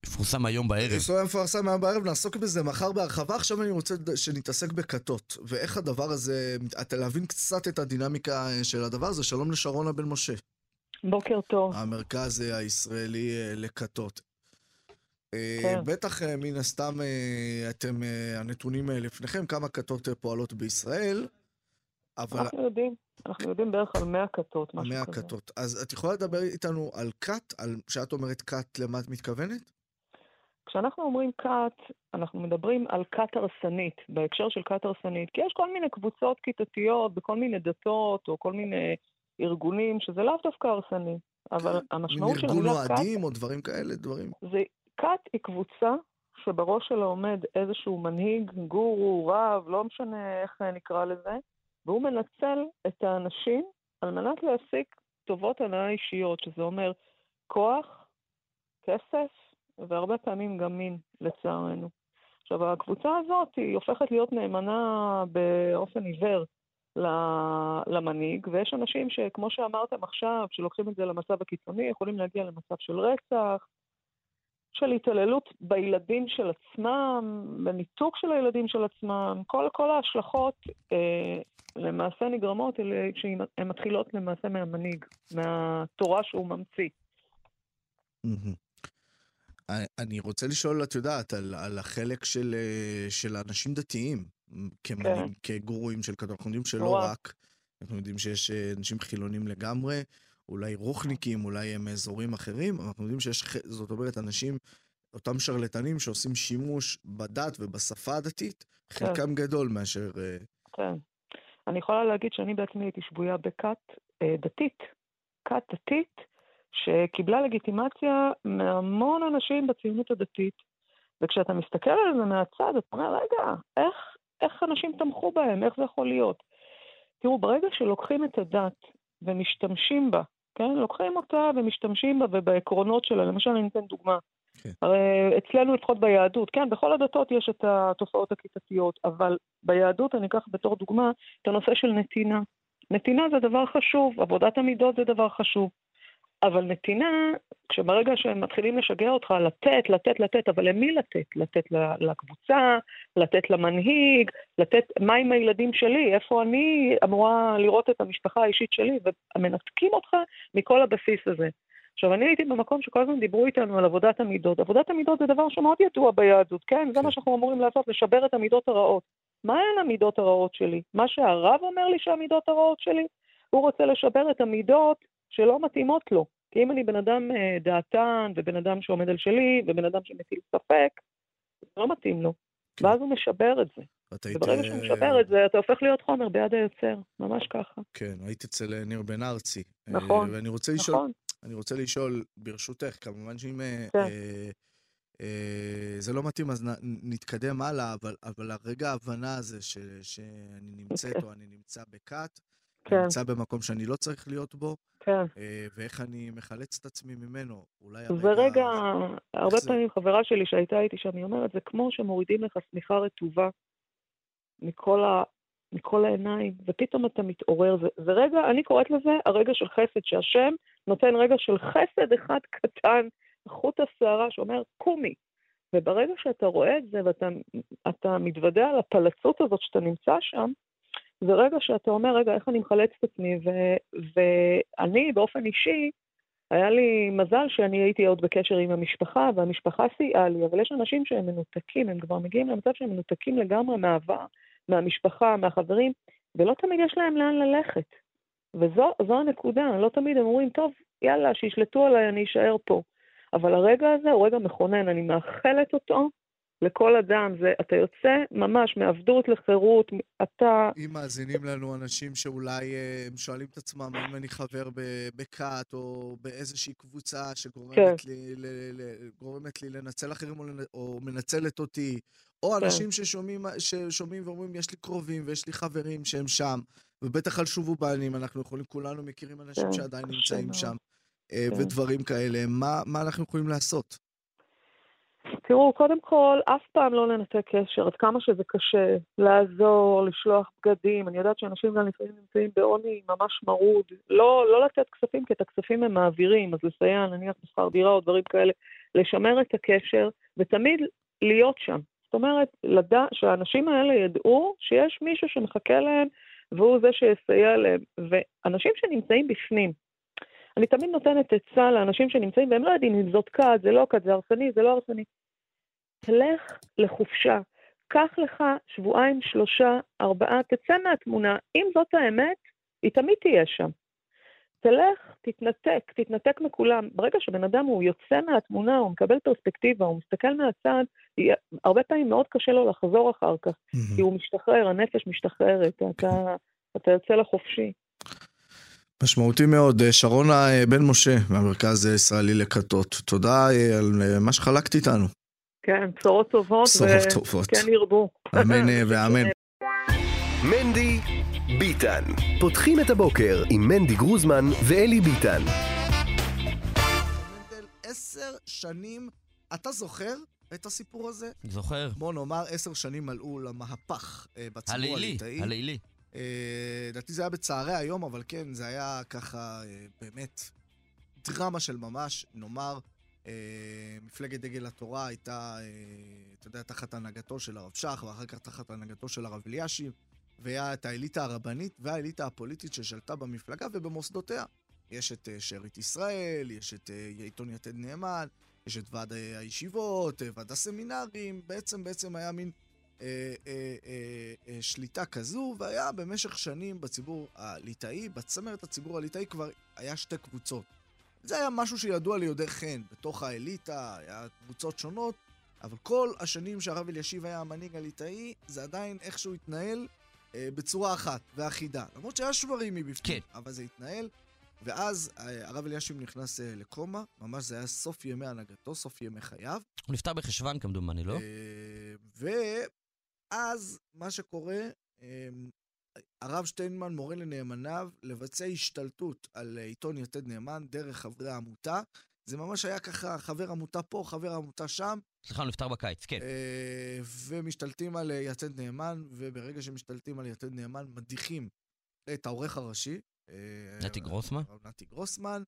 Speaker 4: יפורסם היום בערב.
Speaker 3: ישראל מפרסם היום בערב, נעסוק בזה מחר בהרחבה. עכשיו אני רוצה שנתעסק בכתות, ואיך הדבר הזה, אתה להבין קצת את הדינמיקה אה, של הדבר הזה. שלום לשרונה בן משה,
Speaker 6: בוקר טוב.
Speaker 3: המרכז הישראלי אה, לכתות. אה,
Speaker 6: כן.
Speaker 3: בטח מן הסתם אתם, הנתונים לפניכם, כמה כתות פועלות בישראל, אבל
Speaker 6: אנחנו יודעים, אנחנו יודעים בערך על 100 כתות, משהו
Speaker 3: 100
Speaker 6: כזה.
Speaker 3: כתות. אז את יכולה לדבר איתנו על כת, על שאת אומרת כת, למה את מתכוונת?
Speaker 6: כשאנחנו אומרים כת, אנחנו מדברים על כת הרסנית, בהקשר של כת הרסנית, כי יש כל מיני קבוצות כיתתיות בכל מיני דתות, או כל מיני ארגונים, שזה לאו דווקא הרסני. אבל המשמעות של
Speaker 3: ארגון
Speaker 6: המילה כת,
Speaker 3: אוהדים או דברים כאלה, דברים.
Speaker 6: זה כת היא קבוצה שבראש שלה עומד איזשהו מנהיג, גורו, רב, לא משנה איך נקרא לזה, והוא מנצל את האנשים על מנת להשיג טובות הנאה אישיות, שזה אומר כוח, כסף, והרבה פעמים גם מין, לצערנו. עכשיו, הקבוצה הזאת היא הופכת להיות נאמנה באופן עיוור למנהיג, ויש אנשים שכמו שאמרתם עכשיו, שלוקחים את זה למצב הקיצוני, יכולים להגיע למצב של רצח, של התעללות בילדים של עצמם, בניתוק של הילדים של עצמם, כל, כל ההשלכות אה, למעשה נגרמות כשהן מתחילות למעשה מהמנהיג, מהתורה שהוא ממציא.
Speaker 3: אני רוצה לשאול, את יודעת, על, על החלק של, אה, של אנשים דתיים, כמנהיג, כן. כגורואים של כתוב. אנחנו יודעים שלא רק, אנחנו יודעים שיש אה, אנשים חילונים לגמרי, אולי רוחניקים, אולי הם מאזורים אחרים, אנחנו יודעים שיש, זאת אומרת, אנשים, אותם שרלטנים שעושים שימוש בדת ובשפה הדתית, כן. חלקם גדול מאשר... אה,
Speaker 6: כן. אני יכולה להגיד שאני בעצמי הייתי שבויה בכת אה, דתית, כת דתית, שקיבלה לגיטימציה מהמון אנשים בציונות הדתית. וכשאתה מסתכל על זה מהצד, אתה אומר, רגע, איך, איך אנשים תמכו בהם? איך זה יכול להיות? תראו, ברגע שלוקחים את הדת ומשתמשים בה כן? לוקחים אותה ומשתמשים בה ובעקרונות שלה. למשל, אני אתן דוגמה. כן. הרי אצלנו, לפחות ביהדות, כן, בכל הדתות יש את התופעות הכיתתיות, אבל ביהדות אני אקח בתור דוגמה את הנושא של נתינה. נתינה זה דבר חשוב, עבודת המידות זה דבר חשוב. אבל נתינה, כשברגע שהם מתחילים לשגע אותך לתת, לתת, לתת, אבל למי לתת? לתת לקבוצה, לתת למנהיג, לתת מה עם הילדים שלי, איפה אני אמורה לראות את המשפחה האישית שלי, ומנתקים אותך מכל הבסיס הזה. עכשיו, אני הייתי במקום שכל הזמן דיברו איתנו על עבודת המידות. עבודת המידות זה דבר שמאוד ידוע ביהדות, כן? זה מה שאנחנו אמורים לעשות, לשבר את המידות הרעות. מה הן המידות הרעות שלי? מה שהרב אומר לי שהמידות הרעות שלי? הוא רוצה לשבר את המידות שלא מתאימות לו. כי אם אני בן אדם אה, דעתן, ובן אדם שעומד על שלי, ובן אדם שמטיל ספק, זה לא מתאים לו. כן. ואז הוא משבר את זה. וברגע שהוא משבר את זה, אתה הופך להיות חומר ביד היוצר, ממש ככה.
Speaker 3: כן, היית אצל אה, ניר בן ארצי.
Speaker 6: אה, נכון,
Speaker 3: ואני רוצה לשאול, נכון. אני רוצה לשאול, ברשותך, כמובן שאם... כן. אה, אה, זה לא מתאים, אז נ, נתקדם הלאה, אבל, אבל הרגע ההבנה הזה ש, שאני נמצאת okay. אוקיי. או אני נמצא בכת, כן. נמצא במקום שאני לא צריך להיות בו, כן. אה, ואיך אני מחלץ את עצמי ממנו. אולי הרגע...
Speaker 6: זה רגע, הרבה זה... פעמים חברה שלי שהייתה איתי שם, היא אומרת, זה כמו שמורידים לך שמיכה רטובה מכל, ה... מכל העיניים, ופתאום אתה מתעורר. זה, זה רגע, אני קוראת לזה הרגע של חסד, שהשם נותן רגע של חסד אחד קטן, חוט השערה שאומר, קומי. וברגע שאתה רואה את זה ואתה מתוודע על הפלצות הזאת שאתה נמצא שם, זה רגע שאתה אומר, רגע, איך אני מחלץ את עצמי? ו- ואני, באופן אישי, היה לי מזל שאני הייתי עוד בקשר עם המשפחה, והמשפחה סייעה לי, אבל יש אנשים שהם מנותקים, הם כבר מגיעים למצב שהם מנותקים לגמרי מהעבר, מהמשפחה, מהחברים, ולא תמיד יש להם לאן ללכת. וזו הנקודה, לא תמיד הם אומרים, טוב, יאללה, שישלטו עליי, אני אשאר פה. אבל הרגע הזה הוא רגע מכונן, אני מאחלת אותו לכל אדם, זה, אתה יוצא ממש מעבדות לחירות, אתה...
Speaker 3: אם מאזינים לנו אנשים שאולי אה, הם שואלים את עצמם האם אני חבר בכת או באיזושהי קבוצה שגורמת כן. לי, ל, ל, גורמת לי לנצל אחרים או, או מנצלת אותי, או כן. אנשים ששומעים, ששומעים ואומרים יש לי קרובים ויש לי חברים שהם שם, ובטח על שובו בעלים, אנחנו יכולים, כולנו מכירים אנשים כן, שעדיין נמצאים שם, אה, כן. ודברים כאלה, מה, מה אנחנו יכולים לעשות?
Speaker 6: תראו, קודם כל, אף פעם לא לנתק קשר, עד כמה שזה קשה, לעזור, לשלוח בגדים. אני יודעת שאנשים גם לפעמים נמצאים בעוני ממש מרוד. לא, לא לתת כספים, כי את הכספים הם מעבירים, אז לסייע, נניח בשכר דירה או דברים כאלה, לשמר את הקשר, ותמיד להיות שם. זאת אומרת, לדע, שהאנשים האלה ידעו שיש מישהו שמחכה להם, והוא זה שיסייע להם. ואנשים שנמצאים בפנים, אני תמיד נותנת עצה לאנשים שנמצאים, והם לא יודעים אם זאת כת, זה לא כת, זה הרסני, זה לא הרסני. תלך לחופשה, קח לך שבועיים, שלושה, ארבעה, תצא מהתמונה. אם זאת האמת, היא תמיד תהיה שם. תלך, תתנתק, תתנתק מכולם. ברגע שבן אדם הוא יוצא מהתמונה, הוא מקבל פרספקטיבה, הוא מסתכל מהצד, הרבה פעמים מאוד קשה לו לחזור אחר כך, mm-hmm. כי הוא משתחרר, הנפש משתחררת, אתה, אתה יוצא לחופשי.
Speaker 3: משמעותי מאוד. שרונה בן משה, מהמרכז הישראלי לכתות, תודה על מה שחלקת איתנו.
Speaker 6: כן, בשורות טובות.
Speaker 3: בשורות טובות.
Speaker 6: כן ירבו.
Speaker 3: אמן ואמן.
Speaker 2: מנדי ביטן. פותחים את הבוקר עם מנדי גרוזמן ואלי ביטן.
Speaker 3: עשר שנים, אתה זוכר את הסיפור הזה?
Speaker 4: זוכר.
Speaker 3: בוא נאמר, עשר שנים מלאו למהפך אה, בציבור
Speaker 4: הלילי,
Speaker 3: הליטאי.
Speaker 4: הלילי.
Speaker 3: אה, לדעתי זה היה בצהרי היום, אבל כן, זה היה ככה אה, באמת דרמה של ממש, נאמר. אה, מפלגת דגל התורה הייתה, אה, אתה יודע, תחת הנהגתו של הרב שך, ואחר כך תחת הנהגתו של הרב אלישיב, והיה את האליטה הרבנית והאליטה הפוליטית ששלטה במפלגה ובמוסדותיה. יש את אה, שארית ישראל, יש את עיתון יתד נאמן, יש את ועד הישיבות, ועד הסמינרים, בעצם בעצם היה מין אה, אה, אה, אה, שליטה כזו, והיה במשך שנים בציבור הליטאי, בצמרת הציבור הליטאי כבר היה שתי קבוצות. זה היה משהו שידוע ליודעי חן, בתוך האליטה, היה קבוצות שונות, אבל כל השנים שהרב אלישיב היה המנהיג הליטאי, זה עדיין איכשהו התנהל אה, בצורה אחת ואחידה. למרות שהיה שברים מבפנים,
Speaker 4: כן.
Speaker 3: אבל זה התנהל. ואז אה, הרב אלישיב נכנס אה, לקומה, ממש זה היה סוף ימי הנהגתו, סוף ימי חייו.
Speaker 4: הוא נפטר בחשוון כמדומני, לא?
Speaker 3: אה, ואז מה שקורה, אה, הרב שטיינמן מורה לנאמניו לבצע השתלטות על אה, עיתון יתד נאמן דרך חברי העמותה. זה ממש היה ככה, חבר עמותה פה, חבר עמותה שם,
Speaker 4: סליחה, הוא נפטר בקיץ, כן.
Speaker 3: אה, ומשתלטים על אה, יתד נאמן, וברגע שמשתלטים על יתד נאמן, מדיחים את העורך הראשי.
Speaker 4: נתי גרוסמן?
Speaker 3: נתי גרוסמן,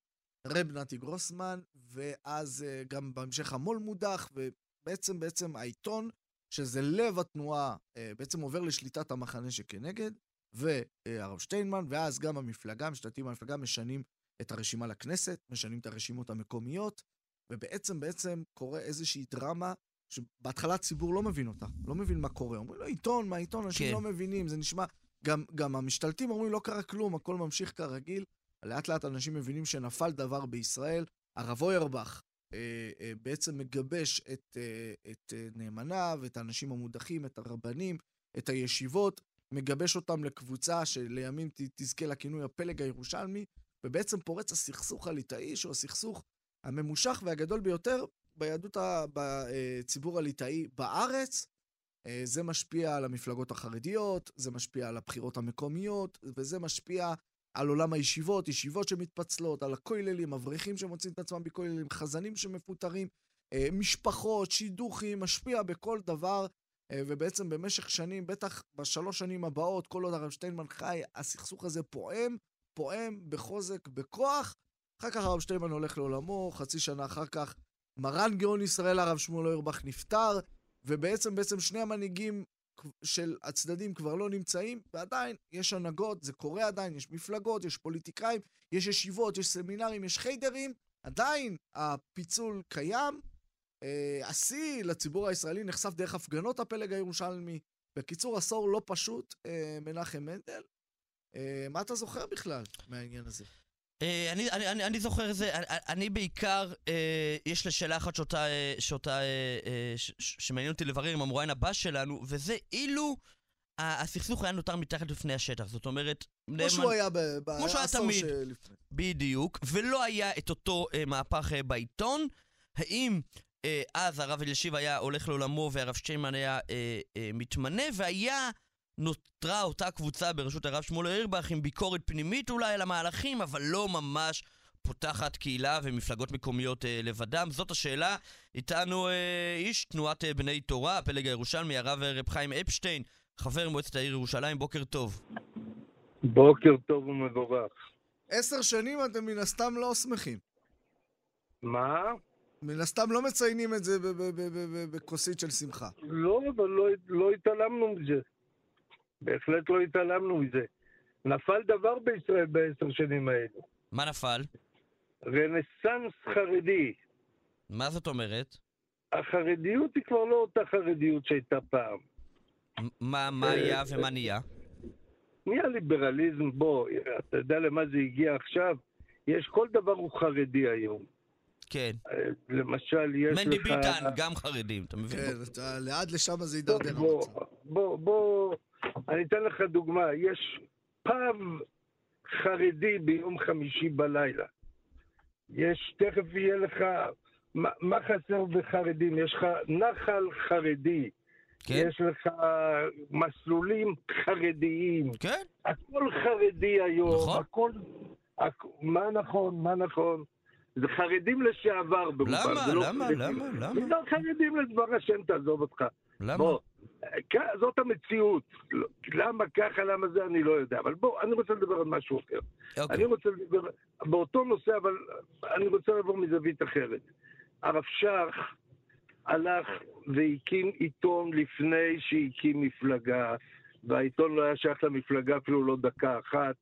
Speaker 3: רב נתי גרוסמן, ואז גם בהמשך המו"ל מודח, ובעצם בעצם העיתון, שזה לב התנועה, בעצם עובר לשליטת המחנה שכנגד, והרב שטיינמן, ואז גם המפלגה, משתלטים על המפלגה, משנים את הרשימה לכנסת, משנים את הרשימות המקומיות, ובעצם בעצם קורה איזושהי דרמה שבהתחלה הציבור לא מבין אותה, לא מבין מה קורה. אומרים לו, עיתון, מה עיתון? אנשים
Speaker 4: כן.
Speaker 3: לא מבינים, זה נשמע... גם, גם המשתלטים אומרים, לא קרה כלום, הכל ממשיך כרגיל. לאט לאט אנשים מבינים שנפל דבר בישראל. הרב אוירבך אה, אה, בעצם מגבש את, אה, את אה, נאמניו, את האנשים המודחים, את הרבנים, את הישיבות, מגבש אותם לקבוצה שלימים תזכה לכינוי הפלג הירושלמי, ובעצם פורץ הסכסוך הליטאי, שהוא הסכסוך הממושך והגדול ביותר ביהדות, ה- בציבור הליטאי בארץ. אה, זה משפיע על המפלגות החרדיות, זה משפיע על הבחירות המקומיות, וזה משפיע על עולם הישיבות, ישיבות שמתפצלות, על הכוללים, אברכים שמוצאים את עצמם בכוללים, חזנים שמפוטרים, אה, משפחות, שידוכים, משפיע בכל דבר, אה, ובעצם במשך שנים, בטח בשלוש שנים הבאות, כל עוד הרב שטיינמן חי, הסכסוך הזה פועם, פועם בחוזק, בכוח. אחר כך הרב שטיינמן הולך לעולמו, חצי שנה אחר כך מרן גאון ישראל הרב שמואל אוירבך נפטר, ובעצם בעצם שני המנהיגים של הצדדים כבר לא נמצאים, ועדיין יש הנהגות, זה קורה עדיין, יש מפלגות, יש פוליטיקאים, יש ישיבות, יש סמינרים, יש חיידרים, עדיין הפיצול קיים. אה, השיא לציבור הישראלי נחשף דרך הפגנות הפלג הירושלמי. בקיצור, עשור לא פשוט, אה, מנחם מנדל. אה, מה אתה זוכר בכלל מהעניין הזה?
Speaker 4: אני, אני, אני, אני זוכר את זה, אני, אני בעיקר, אה, יש לי שאלה אחת שאותה, אה, שאותה אה, אה, ש, שמעניין אותי לברר עם המרואיין הבא שלנו, וזה אילו הסכסוך היה נותר מתחת לפני השטח, זאת אומרת...
Speaker 3: כמו שהוא היה בעשור
Speaker 4: תמיד.
Speaker 3: שלפני.
Speaker 4: בדיוק, ולא היה את אותו אה, מהפך אה, בעיתון, האם אז הרב אלישיב היה הולך לעולמו והרב שטיינמן היה אה, אה, מתמנה, והיה נותרה אותה קבוצה בראשות הרב שמואל אוירבך עם ביקורת פנימית אולי על המהלכים, אבל לא ממש פותחת קהילה ומפלגות מקומיות אה, לבדם. זאת השאלה. איתנו אה, איש תנועת אה, בני תורה, הפלג הירושלמי, הרב אה, רב חיים אפשטיין, חבר מועצת העיר ירושלים, בוקר טוב.
Speaker 7: בוקר טוב ומבורך.
Speaker 3: עשר שנים אתם מן הסתם לא שמחים.
Speaker 7: מה?
Speaker 3: מן הסתם לא מציינים את זה בכוסית של שמחה.
Speaker 7: לא, אבל לא, לא התעלמנו מזה. בהחלט לא התעלמנו מזה. נפל דבר בישראל בעשר שנים האלו.
Speaker 4: מה נפל?
Speaker 7: רנסאנס חרדי.
Speaker 4: מה זאת אומרת?
Speaker 7: החרדיות היא כבר לא אותה חרדיות שהייתה פעם.
Speaker 4: מה, מה היה ומה נהיה?
Speaker 7: נהיה ליברליזם, בוא, אתה יודע למה זה הגיע עכשיו? יש, כל דבר הוא חרדי היום.
Speaker 4: כן.
Speaker 7: למשל, יש
Speaker 4: מנדי
Speaker 7: לך...
Speaker 4: ביטן, גם חרדים, אתה מבין?
Speaker 3: כן, אתה, לאט לשם זה יידרדר
Speaker 7: בוא. בוא, בוא, אני אתן לך דוגמה. יש פאב חרדי ביום חמישי בלילה. יש, תכף יהיה לך, מה, מה חסר בחרדים? יש לך נחל חרדי.
Speaker 4: כן?
Speaker 7: יש לך מסלולים חרדיים.
Speaker 4: כן?
Speaker 7: הכל חרדי היום.
Speaker 4: נכון.
Speaker 7: הכל, הכ... מה נכון, מה נכון. זה חרדים לשעבר ברובם.
Speaker 4: למה?
Speaker 7: לא
Speaker 4: למה? למה? למה?
Speaker 7: זה לא חרדים לדבר השם, תעזוב אותך.
Speaker 4: למה?
Speaker 7: בוא, זאת המציאות. לא- למה ככה, למה זה, אני לא יודע. אבל בוא, אני רוצה לדבר על משהו אחר. אני
Speaker 4: אוקיי.
Speaker 7: רוצה לדבר באותו נושא, אבל אני רוצה לעבור מזווית אחרת. הרב שך הלך והקים עיתון לפני שהקים מפלגה, והעיתון לא היה שייך למפלגה אפילו לא דקה אחת.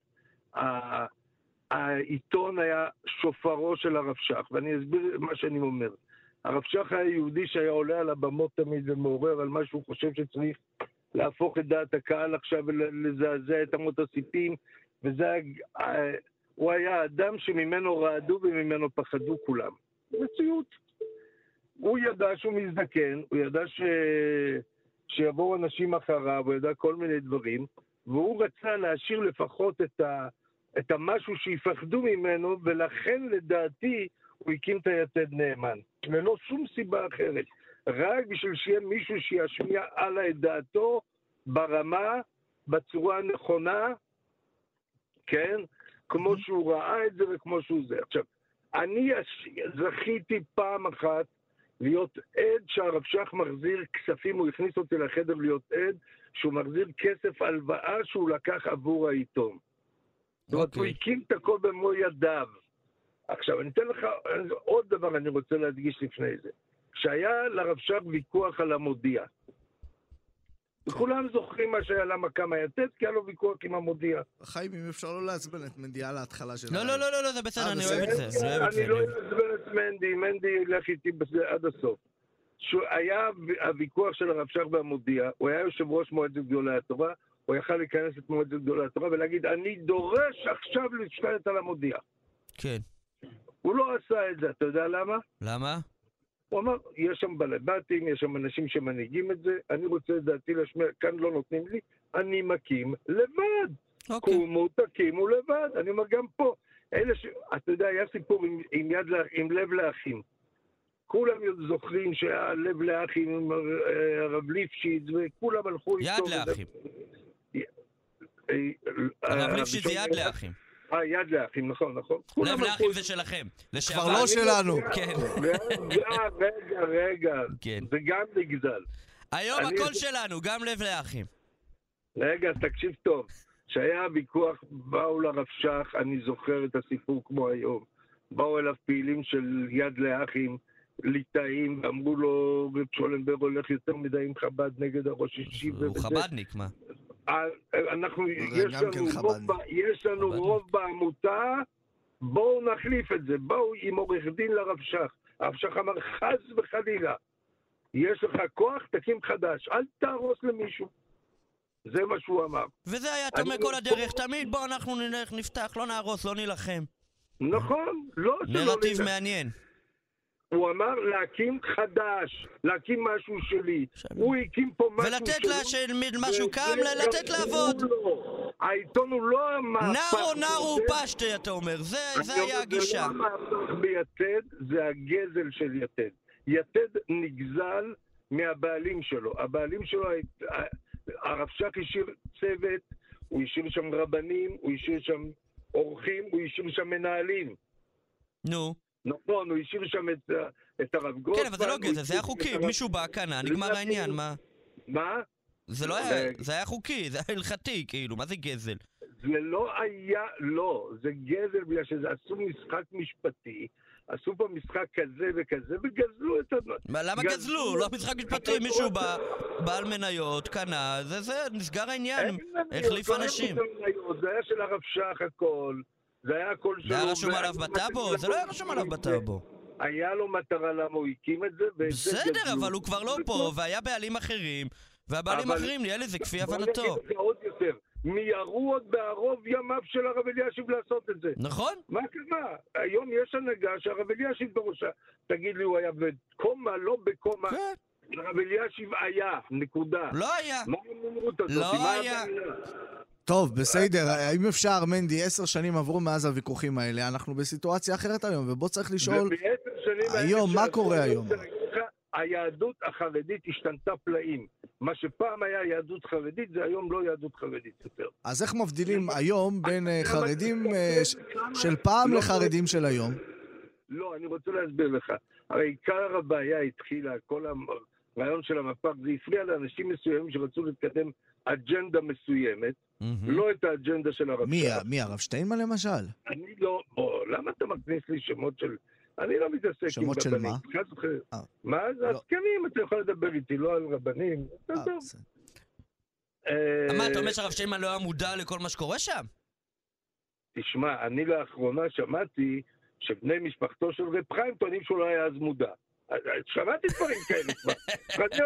Speaker 7: העיתון היה שופרו של הרב שך, ואני אסביר מה שאני אומר. הרב שך היה יהודי שהיה עולה על הבמות תמיד ומעורר על מה שהוא חושב שצריך להפוך את דעת הקהל עכשיו ולזעזע את אמות הסיפים, וזה היה... אה, הוא היה אדם שממנו רעדו וממנו פחדו כולם. מציאות. הוא ידע שהוא מזדקן, הוא ידע ש... שיבואו אנשים אחריו, הוא ידע כל מיני דברים, והוא רצה להשאיר לפחות את, ה... את המשהו שיפחדו ממנו, ולכן לדעתי הוא הקים את היתד נאמן. ללא שום סיבה אחרת. רק בשביל שיהיה מישהו שישמיע הלאה את דעתו ברמה, בצורה הנכונה, כן? כמו שהוא ראה את זה וכמו שהוא זה. עכשיו, אני זכיתי פעם אחת להיות עד שהרב שך מחזיר כספים, הוא הכניס אותי לחדר להיות עד, שהוא מחזיר כסף הלוואה שהוא לקח עבור העיתון. זאת אומרת, הוא
Speaker 4: אוקיי.
Speaker 7: הקים את הכל במו ידיו. עכשיו, אני אתן לך עוד דבר אני רוצה להדגיש לפני זה. כשהיה לרב שך ויכוח על המודיע, וכולם זוכרים מה שהיה, למה קמה יתד, כי היה לו ויכוח עם המודיע.
Speaker 3: חיים, אם אפשר לא לעצבן את מנדיעה להתחלה של...
Speaker 4: לא, לא, לא, לא, לא, זה בסדר,
Speaker 3: אה,
Speaker 4: אני. אוהב את זה, אני
Speaker 7: לא אעצבן את מנדי, מנדי ילך איתי עד הסוף. היה הוויכוח של הרב שך והמודיע, הוא היה יושב ראש מועצת גדולי התורה, הוא יכל להיכנס את מועצת גדולי התורה ולהגיד, אני דורש עכשיו להשתלט על המודיע.
Speaker 4: כן.
Speaker 7: הוא לא עשה את זה, אתה יודע למה?
Speaker 4: למה?
Speaker 7: הוא אמר, יש שם בעלי בתים, יש שם אנשים שמנהיגים את זה, אני רוצה את דעתי להשמיע, כאן לא נותנים לי, אני מקים לבד.
Speaker 4: אוקיי.
Speaker 7: קומו, תקימו לבד. אני אומר, גם פה, אלה ש... אתה יודע, היה סיפור עם, עם, יד. עם לב לאחים. כולם זוכרים שהיה לב לאחים עם אה, הרב ליפשיץ, וכולם הלכו איתו.
Speaker 4: יד לאחים. הרב
Speaker 7: אה,
Speaker 4: ליפשיץ זה
Speaker 7: הראשון-
Speaker 4: יד לאחים.
Speaker 7: אה, יד לאחים, נכון, נכון. כולם
Speaker 4: לב לאחים זה שלכם.
Speaker 3: כבר לא שלנו.
Speaker 4: כן.
Speaker 7: רגע, רגע, רגע.
Speaker 4: כן.
Speaker 7: זה גם נגזל.
Speaker 4: היום הכל שלנו, גם לב לאחים.
Speaker 7: רגע, תקשיב טוב. כשהיה הוויכוח, באו לרב שך, אני זוכר את הסיפור כמו היום. באו אליו פעילים של יד לאחים, ליטאים, ואמרו לו, רב שולנבר הולך יותר מדי עם חב"ד נגד הראש אישי.
Speaker 4: הוא חב"דניק, מה?
Speaker 7: אה, אנחנו, יש
Speaker 3: גם כן
Speaker 7: לנו, רוב,
Speaker 3: חב"דניק.
Speaker 7: ב- יש לנו
Speaker 4: חב"דניק.
Speaker 7: רוב בעמותה, בואו נחליף את זה. באו עם עורך דין לרב שך. הרב שך אמר, חס וחלילה, יש לך כוח, תקים חדש, אל תהרוס למישהו. זה מה שהוא אמר.
Speaker 4: וזה היה תומך כל הדרך, תמיד בואו אנחנו נלך, נפתח, לא נהרוס, לא נילחם.
Speaker 7: נכון, לא שלא...
Speaker 4: נרטיב
Speaker 7: נלך.
Speaker 4: מעניין.
Speaker 7: הוא אמר להקים חדש, להקים משהו שלי.
Speaker 4: עכשיו-
Speaker 7: הוא הקים פה משהו שלו.
Speaker 4: ולתת לה שמשהו
Speaker 7: וזה
Speaker 4: קם, לתת
Speaker 7: גם
Speaker 4: לעבוד.
Speaker 7: לא. העיתון הוא לא המהפך.
Speaker 4: נער או נער
Speaker 7: ביתד.
Speaker 4: פשטה, אתה אומר, זה זה היה הגישה.
Speaker 7: זה לא המהפך ביתד, זה הגזל של יתד. יתד נגזל מהבעלים שלו. הבעלים שלו, הרב שך השאיר צוות, הוא השאיר שם רבנים, הוא השאיר שם אורחים, הוא השאיר שם מנהלים.
Speaker 4: נו.
Speaker 7: נכון, הוא השאיר שם את, ה- את הרב גרוסמן.
Speaker 4: כן, אבל זה לא גזל, זה היה חוקי,
Speaker 7: הרב-
Speaker 4: מישהו בא, קנה, נגמר העניין, מה?
Speaker 7: מה?
Speaker 4: זה לא היה,
Speaker 7: רגע.
Speaker 4: זה היה חוקי, זה היה הלכתי, כאילו, מה זה גזל?
Speaker 7: זה לא היה, לא, זה גזל בגלל שזה עשו משחק משפטי, עשו פה משחק כזה וכזה וגזלו את ה...
Speaker 4: מה, למה
Speaker 7: גזלו.
Speaker 4: לא משחק משפטי, מישהו בא, בעל מניות, קנה, זה זה, נסגר העניין, החליף
Speaker 7: לא
Speaker 4: אנשים.
Speaker 7: זה היה של הרב שך הכל, זה היה הכל שלו.
Speaker 4: זה היה רשום עליו בטאבו? זה לא היה רשום עליו
Speaker 7: את
Speaker 4: בטאבו.
Speaker 7: היה לו מטרה למה הוא הקים את זה,
Speaker 4: בסדר. אבל הוא כבר לא פה, והיה בעלים אחרים, והבעלים האחרים ניהל את זה כפי
Speaker 7: בוא
Speaker 4: הבנתו.
Speaker 7: נגיד לך עוד יותר, מיהרו עוד בערוב ימיו של הרב אלישיב לעשות את זה.
Speaker 4: נכון?
Speaker 7: מה קרה? היום יש הנהגה שהרב אלישיב בראשה. תגיד לי, הוא היה בקומה, לא בקומה?
Speaker 4: כן.
Speaker 7: הרב אלישיב היה, נקודה.
Speaker 4: לא היה.
Speaker 7: מה הנמרות הזאת?
Speaker 4: לא היה.
Speaker 3: טוב, בסדר, אם אפשר, מנדי, עשר שנים עברו מאז הוויכוחים האלה, אנחנו בסיטואציה אחרת היום, ובוא צריך לשאול,
Speaker 7: ובעשר שנים האלה
Speaker 3: היום, מה קורה היום?
Speaker 7: היהדות החרדית השתנתה פלאים. מה שפעם היה יהדות חרדית, זה היום לא יהדות חרדית יותר.
Speaker 3: אז איך מבדילים היום בין אה, חרדים אה, של פעם
Speaker 7: לא-
Speaker 3: לחרדים של היום?
Speaker 7: לא, אני רוצה להסביר לך. הרי עיקר הבעיה התחילה, כל הרעיון של המפ"ק, זה הפריע לאנשים מסוימים שרצו לקדם אג'נדה מסוימת,
Speaker 4: מהמם.
Speaker 7: לא את האג'נדה של הרב
Speaker 3: מי,
Speaker 7: שך.
Speaker 3: מי, הרב שטיינמן למשל?
Speaker 7: אני לא, בוא, למה אתה מכניס לי שמות של... אני לא מתעסק עם
Speaker 3: שמות של
Speaker 7: רבנים.
Speaker 3: מה?
Speaker 7: וחלילה.
Speaker 3: אה.
Speaker 7: מה? זה
Speaker 3: לא.
Speaker 7: עסקנים, אתה יכול לדבר איתי, לא על רבנים.
Speaker 3: אה.
Speaker 7: אה,
Speaker 4: מה, אתה אומר שהרב שטיינמן לא היה מודע לכל מה שקורה שם?
Speaker 7: תשמע, אני לאחרונה שמעתי שבני משפחתו של רב חיים טוענים שהוא לא היה אז מודע. שמעתי דברים כאלה כבר. ואני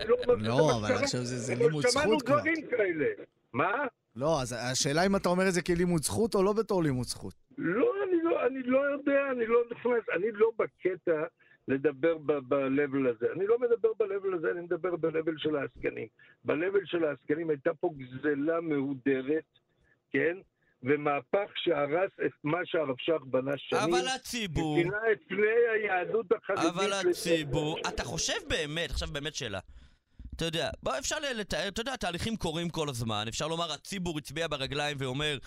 Speaker 7: אני לא אומר
Speaker 3: לא, אבל. עכשיו זה לימוד
Speaker 7: שמענו
Speaker 3: זכות כבר.
Speaker 7: דברים כאלה. מה?
Speaker 3: לא, אז השאלה אם אתה אומר את זה כלימוד זכות או לא בתור לימוד זכות.
Speaker 7: לא, אני לא, אני לא יודע, אני לא נכנס, אני לא בקטע לדבר ב-level הזה. אני לא מדבר ב-level הזה, אני מדבר ב-level של העסקנים. ב-level של העסקנים הייתה פה גזלה מהודרת, כן? ומהפך שהרס את מה שהרב שך בנה שנים.
Speaker 4: אבל הציבור,
Speaker 7: ושינה את פני היהדות החרדית.
Speaker 4: אבל. הציבור, אתה חושב באמת, עכשיו באמת שאלה. אתה יודע, בוא אפשר לתאר, אתה יודע, תהליכים קורים כל הזמן, אפשר לומר הציבור הצביע ברגליים ואומר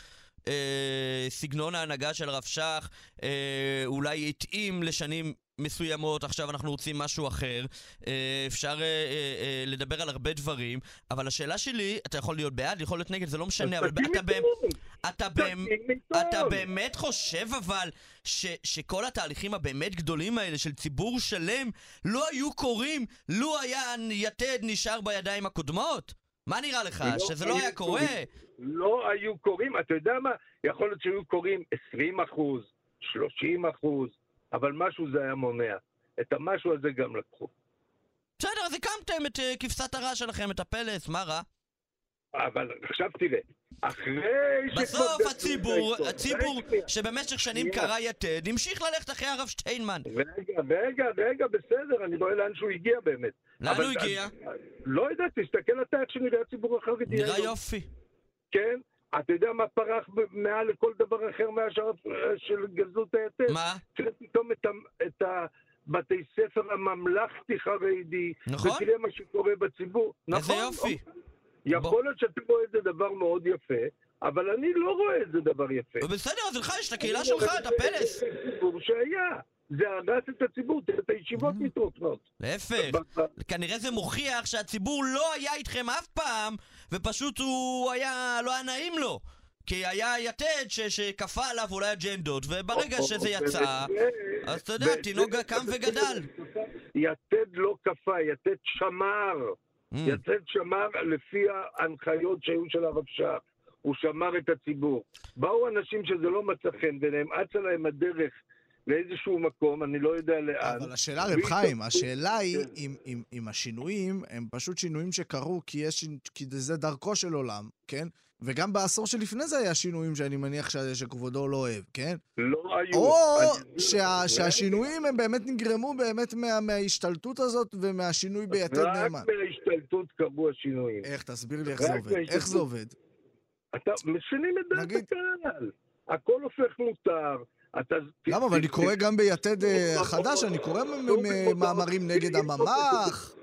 Speaker 4: אה, סגנון ההנהגה של הרב שך אה, אולי התאים לשנים מסוימות, עכשיו אנחנו רוצים משהו אחר, אה, אפשר אה, אה, לדבר על הרבה דברים, אבל השאלה שלי, אתה יכול להיות בעד, יכול להיות נגד, זה לא משנה, אבל אתה, באמת, אתה. אתה חושב אבל ש, שכל התהליכים הבאמת גדולים האלה של ציבור שלם לא היו קורים לו היה יתד נשאר בידיים הקודמות? מה נראה לך?
Speaker 7: לא
Speaker 4: שזה לא היה קורה?
Speaker 7: קורים. לא היו קוראים, אתה יודע מה? יכול להיות שהיו קוראים 20 אחוז, 30 אחוז, אבל משהו זה היה מונע. את המשהו הזה גם לקחו.
Speaker 4: בסדר, אז הקמתם את אה, כבשת הרש שלכם, את הפלס, מה רע?
Speaker 7: אבל עכשיו תראה, אחרי שכבר...
Speaker 4: בסוף הציבור, הציבור שבמשך שנים. קרא יתד, המשיך ללכת אחרי הרב שטיינמן.
Speaker 7: רגע, רגע, רגע, בסדר, אני רואה לאן שהוא הגיע באמת.
Speaker 4: לאן הוא הגיע?
Speaker 7: לא יודע, תסתכל אתה איך שנראה הציבור החרדי.
Speaker 4: נראה. יופי.
Speaker 7: כן? אתה יודע מה פרח מעל לכל דבר אחר מהשאר של גזלות היתד?
Speaker 4: מה?
Speaker 7: תראה פתאום את, את הבתי ספר הממלכתי חרדי,
Speaker 4: נכון.
Speaker 7: ותראה מה שקורה בציבור.
Speaker 4: איזה
Speaker 7: נכון,
Speaker 4: יופי.
Speaker 7: יכול להיות שאתה רואה את זה דבר מאוד יפה, אבל אני לא רואה את זה דבר יפה.
Speaker 4: בסדר, אז לך יש את הקהילה שלך, את הפלס.
Speaker 7: זה ציבור שהיה. זה הרס את הציבור, את הישיבות
Speaker 4: Mm-hmm.
Speaker 7: מתרוקנות.
Speaker 4: להפך. כנראה זה מוכיח שהציבור לא היה איתכם אף פעם, ופשוט הוא היה, לא היה נעים לו. כי היה יתד ש- שכפה עליו אולי אג'נדות, וברגע שזה יצא, אז אתה יודע, תינוק קם וגדל.
Speaker 7: יתד לא כפה, יתד שמר.
Speaker 4: Mm.
Speaker 7: יתד שמר לפי ההנחיות שהיו של הרב שך. הוא שמר את הציבור. באו אנשים שזה לא מצא חן בעיניהם, אצה להם הדרך לאיזשהו מקום, אני לא יודע לאן.
Speaker 3: אבל השאלה, רב. חיים, השאלה היא
Speaker 7: כן.
Speaker 3: אם, אם, אם השינויים הם פשוט שינויים שקרו כי, יש, כי זה דרכו של עולם, כן? וגם בעשור שלפני זה היה שינויים שאני מניח ש, שכבודו לא אוהב, כן?
Speaker 7: לא היו.
Speaker 3: או
Speaker 7: אני-
Speaker 3: שה,
Speaker 7: רגע.
Speaker 3: שהשינויים הם באמת נגרמו באמת מה, מההשתלטות הזאת ומהשינוי ביתד
Speaker 7: רק
Speaker 3: נאמן.
Speaker 7: מההשתלטות קרו השינויים.
Speaker 3: איך, תסביר לי איך
Speaker 7: רק
Speaker 3: זה עובד. איך זה עובד?
Speaker 7: אתה משנים את דעת הקהל. הכל הופך מותר. אתה...
Speaker 3: למה? אבל אני קורא גם ביתד אה, החדש, אני קורא מאמרים נגד הממ"ח.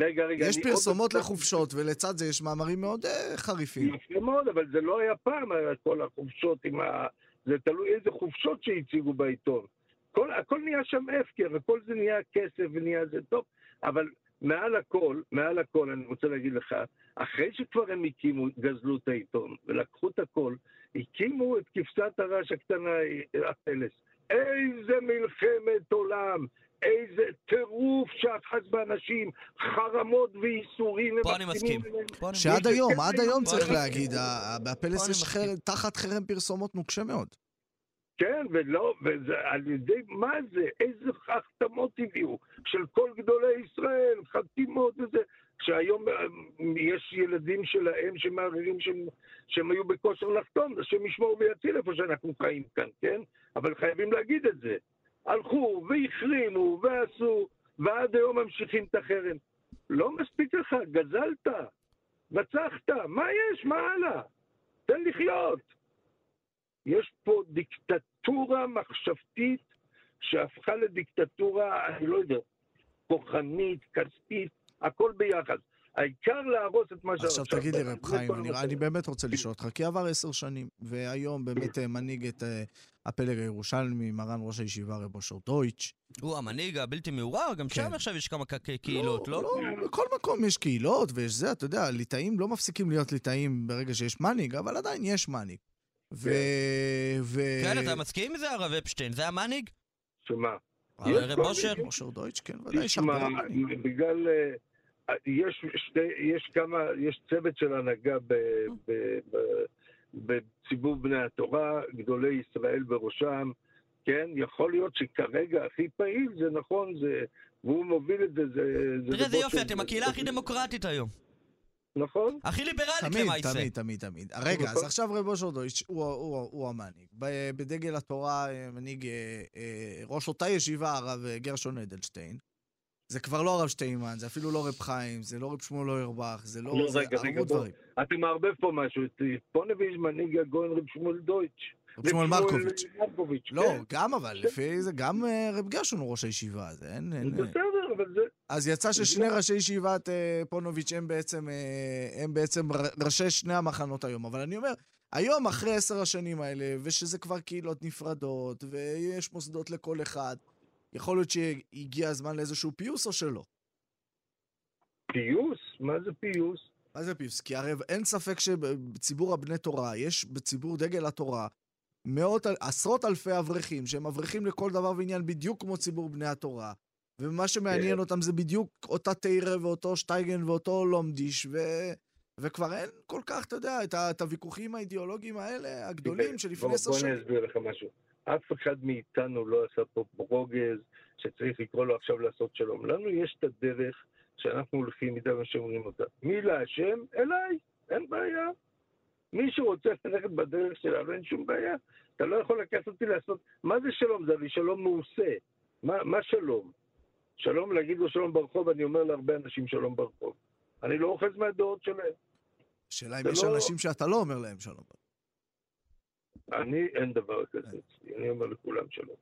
Speaker 7: רגע, רגע.
Speaker 3: יש פרסומות לחופשות, ולצד זה יש מאמרים מאוד אה, חריפים.
Speaker 7: יפה מאוד, אבל זה לא היה פעם, כל החופשות עם ה... זה תלוי איזה חופשות שהציגו בעיתון. כל, הכל נהיה שם הפקר, הכל זה נהיה כסף ונהיה זה טוב, אבל מעל הכל, מעל הכל, אני רוצה להגיד לך, אחרי שכבר הם הקימו, גזלו את העיתון ולקחו את הכל, הקימו את כבשת הרש הקטנה, הפלס. איזה מלחמת עולם! איזה טירוף שאחז באנשים, חרמות וייסורים.
Speaker 4: פה
Speaker 7: הם
Speaker 4: אני מסכים.
Speaker 7: עליהם.
Speaker 4: פה אני
Speaker 3: שעד היום, עד היום צריך להגיד, ה- ה-
Speaker 4: פה
Speaker 3: בפלס
Speaker 4: אני
Speaker 3: יש תחת חרם פרסומות נוקשה מאוד.
Speaker 7: כן, ולא, וזה על ידי, מה זה? איזה החתמות הביאו של כל גדולי ישראל, חתימות וזה, שהיום אה, יש ילדים שלהם שמערערים שהם, שהם היו בכושר לחתום, השם ישמור ויציל איפה שאנחנו חיים כאן, כן? אבל חייבים להגיד את זה. הלכו והחרימו ועשו, ועד היום ממשיכים את החרם. לא מספיק לך, גזלת, רצחת, מה יש? מה הלאה? תן לחיות. יש פה דיקטטורה מחשבתית שהפכה לדיקטטורה, אני לא יודע, כוחנית, כספית, הכל ביחד. העיקר להרוס את מה
Speaker 3: עכשיו תגיד לי, רב חיים, אני, אני באמת רוצה לשאול אותך, כי עבר עשר שנים, והיום באמת אה, מנהיג את uh, הפלג הירושלמי, מרן ראש הישיבה רב אושר דויטש.
Speaker 4: הוא המנהיג הבלתי מעורר, גם
Speaker 3: כן.
Speaker 4: שם עכשיו יש כמה קהילות, לא?
Speaker 3: לא, לא, בכל מקום יש קהילות ויש זה, אתה יודע, ליטאים לא מפסיקים להיות ליטאים ברגע שיש מנהיג, אבל עדיין יש מנהיג. ו... ו...
Speaker 4: כן, אתה מסכים עם זה, הרב אפשטיין? זה המנהיג?
Speaker 7: שמה?
Speaker 4: אושר?
Speaker 3: אושר דויטש, כן, ודאי, יש הרבה מנהיג.
Speaker 7: בגלל... אה, יש שתי, יש כמה, יש צוות של הנהגה ב, ב, ב, בציבור בני התורה, גדולי ישראל בראשם, כן? יכול להיות שכרגע הכי פעיל זה נכון, זה, והוא מוביל את זה, זה... זה
Speaker 4: תראה
Speaker 7: רב
Speaker 4: יופי. אתם הקהילה הכי דמוקרטית היום.
Speaker 7: נכון?
Speaker 4: הכי ליברלית
Speaker 3: תמיד,
Speaker 4: למעשה.
Speaker 3: תמיד, תמיד, תמיד. רגע, אז עכשיו רב אושר דויטש הוא, הוא, הוא המנהיג. ב- בדגל התורה אה, מנהיג אה, אה, ראש אותה ישיבה, הרב גרשון אדלשטיין. זה כבר לא הרב שטיינמן, זה אפילו לא רב חיים, זה לא רב שמואל אוירבך, זה לא...
Speaker 7: לא,
Speaker 3: זה
Speaker 7: רגע, רגע, בוא. אתה מערבב פה משהו, את פונביץ' מנהיג הגויין רב שמואל דויטש.
Speaker 3: רב שמואל מרקוביץ'.
Speaker 7: מרקוביץ',
Speaker 3: לא,
Speaker 7: כן.
Speaker 3: גם אבל, לפי זה, גם רב גרשון הוא ראש הישיבה, זה אין... אין.
Speaker 7: בסדר, אבל זה...
Speaker 3: אז יצא ששני ראשי ישיבת אה, פונוביץ' הם בעצם, אה, הם בעצם ראשי שני המחנות היום. אבל אני אומר, היום, אחרי עשר השנים האלה, ושזה כבר קהילות נפרדות, ויש מוסדות לכל אחד, יכול להיות שהגיע הזמן לאיזשהו פיוס או שלא?
Speaker 7: פיוס? מה זה פיוס?
Speaker 3: מה זה פיוס? כי הרי אין ספק שבציבור הבני תורה, יש בציבור דגל התורה מאות, עשרות אלפי אברכים, שהם אברכים לכל דבר ועניין בדיוק כמו ציבור בני התורה. ומה שמעניין
Speaker 7: כן.
Speaker 3: אותם זה בדיוק אותה תרא ואותו שטייגן ואותו לומדיש, ו... וכבר אין כל כך, אתה יודע, את, ה... את הוויכוחים האידיאולוגיים האלה, הגדולים, שלפני
Speaker 7: בוא-
Speaker 3: עשר
Speaker 7: בוא
Speaker 3: שנים.
Speaker 7: אני אסביר לך משהו. אף אחד מאיתנו לא עשה פה ברוגז שצריך לקרוא לו עכשיו לעשות שלום. לנו יש את הדרך שאנחנו הולכים איתה ושומרים אותה. מי להשם? אליי, אין בעיה. מי שרוצה ללכת בדרך שלנו, אין שום בעיה. אתה לא יכול לקחת אותי לעשות... מה זה שלום? זה הרי שלום מעושה. מה, מה שלום? שלום, להגיד לו שלום ברחוב, אני אומר להרבה אנשים שלום ברחוב. אני לא אוחז מהדעות שלהם.
Speaker 3: השאלה אם יש
Speaker 7: לא-
Speaker 3: אנשים שאתה לא אומר להם שלום.
Speaker 7: אני, אין דבר כזה אצלי. אני אומר לכולם שלום.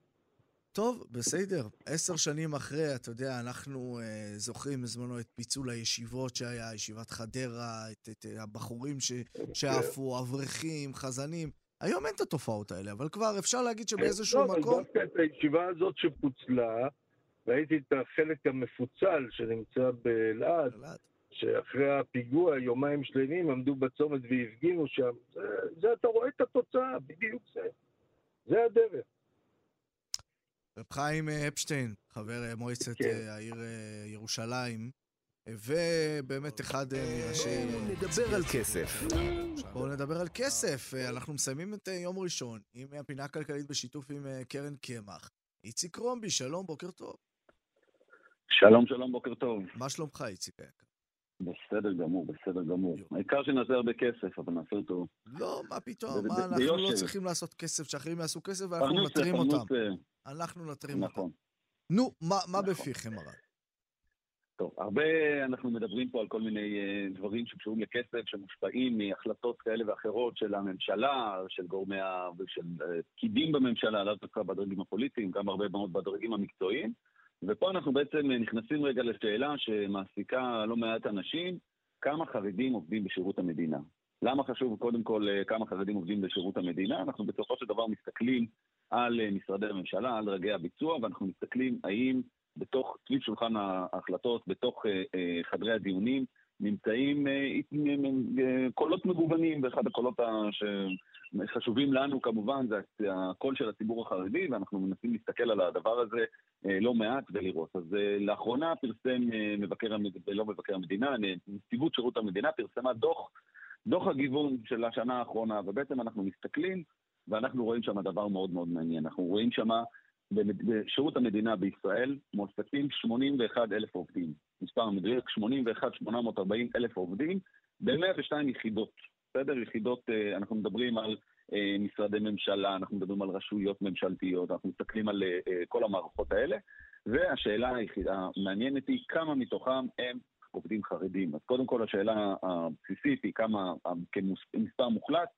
Speaker 3: טוב, בסדר. עשר שנים אחרי, אתה יודע, אנחנו אה, זוכרים בזמנו את פיצול הישיבות שהיה, ישיבת חדרה, את, את אה, הבחורים ש, שעפו, אברכים, חזנים. היום אין את התופעות האלה, אבל כבר אפשר להגיד שבאיזשהו
Speaker 7: לא, אבל
Speaker 3: מקום...
Speaker 7: דווקא את הישיבה הזאת שפוצלה, ראיתי את החלק המפוצל שנמצא באלעד,
Speaker 3: אלעד.
Speaker 7: שאחרי הפיגוע, יומיים שלמים, עמדו בצומת והפגינו שם. זה, זה אתה רואה את התוצאה, בדיוק זה. זה הדרך.
Speaker 3: רב חיים אה, אפשטיין, חבר אה, מועצת
Speaker 7: כן.
Speaker 3: אה, העיר ירושלים, ובאמת אחד אה, מראשי...
Speaker 2: בואו נדבר על כסף.
Speaker 3: בואו נדבר על כסף. אנחנו מסיימים את יום ראשון עם הפינה הכלכלית בשיתוף עם קרן קמח. איציק רומבי, שלום, בוקר טוב.
Speaker 8: שלום, שלום, בוקר טוב.
Speaker 3: מה שלומך, איציק היקר?
Speaker 8: בסדר גמור, בסדר גמור. העיקר שנעשה הרבה כסף, אבל נעשה אותו.
Speaker 3: לא, מה פתאום, מה, אנחנו לא. צריכים לעשות כסף, שאחרים יעשו כסף ואנחנו נתרים
Speaker 8: פרנוס,
Speaker 3: אותם.
Speaker 8: אה,
Speaker 3: אנחנו נתרים אותם.
Speaker 8: נכון.
Speaker 3: נו, מה
Speaker 8: נכון.
Speaker 3: בפיכם הרב?
Speaker 8: טוב, הרבה אנחנו מדברים פה על כל מיני אה, דברים שקשורים לכסף, שמושפעים מהחלטות כאלה ואחרות של הממשלה, של גורמי ה... של אה, פקידים בממשלה, לאו דווקא בדרגים הפוליטיים, גם הרבה מאוד בדרגים המקצועיים. ופה אנחנו בעצם נכנסים רגע לשאלה שמעסיקה לא מעט אנשים, כמה חרדים עובדים בשירות המדינה. למה חשוב קודם כל אה, כמה חרדים עובדים בשירות המדינה? אנחנו בסופו של דבר מסתכלים על אה, משרדי הממשלה, על דרגי הביצוע, ואנחנו מסתכלים האם בתוך, סביב שולחן ההחלטות, בתוך אה, חדרי הדיונים, נמצאים קולות מגוונים, ואחד הקולות ה- שחשובים לנו כמובן זה הקול של הציבור החרדי, ואנחנו מנסים להסתכל על הדבר הזה אה, לא מעט ולראות. אז אה, לאחרונה פרסם אה, מבקר, המד- לא מבקר המדינה, נציבות שירות המדינה פרסמה דוח, דוח הגיוון של השנה האחרונה, ובעצם אנחנו מסתכלים ואנחנו רואים שם דבר מאוד מאוד מעניין. אנחנו רואים שם בשירות המדינה בישראל מועסקים 81 אלף עובדים. מספר מדויק, 81,840 אלף עובדים ב-102 יחידות. בסדר? יחידות, אה, אנחנו מדברים על אה, משרדי ממשלה, אנחנו מדברים על רשויות ממשלתיות, אנחנו מסתכלים על אה, כל המערכות האלה, והשאלה היחידה המעניינת היא כמה מתוכם הם עובדים חרדים. אז קודם כל השאלה הבסיסית היא כמה, כמספר מוחלט,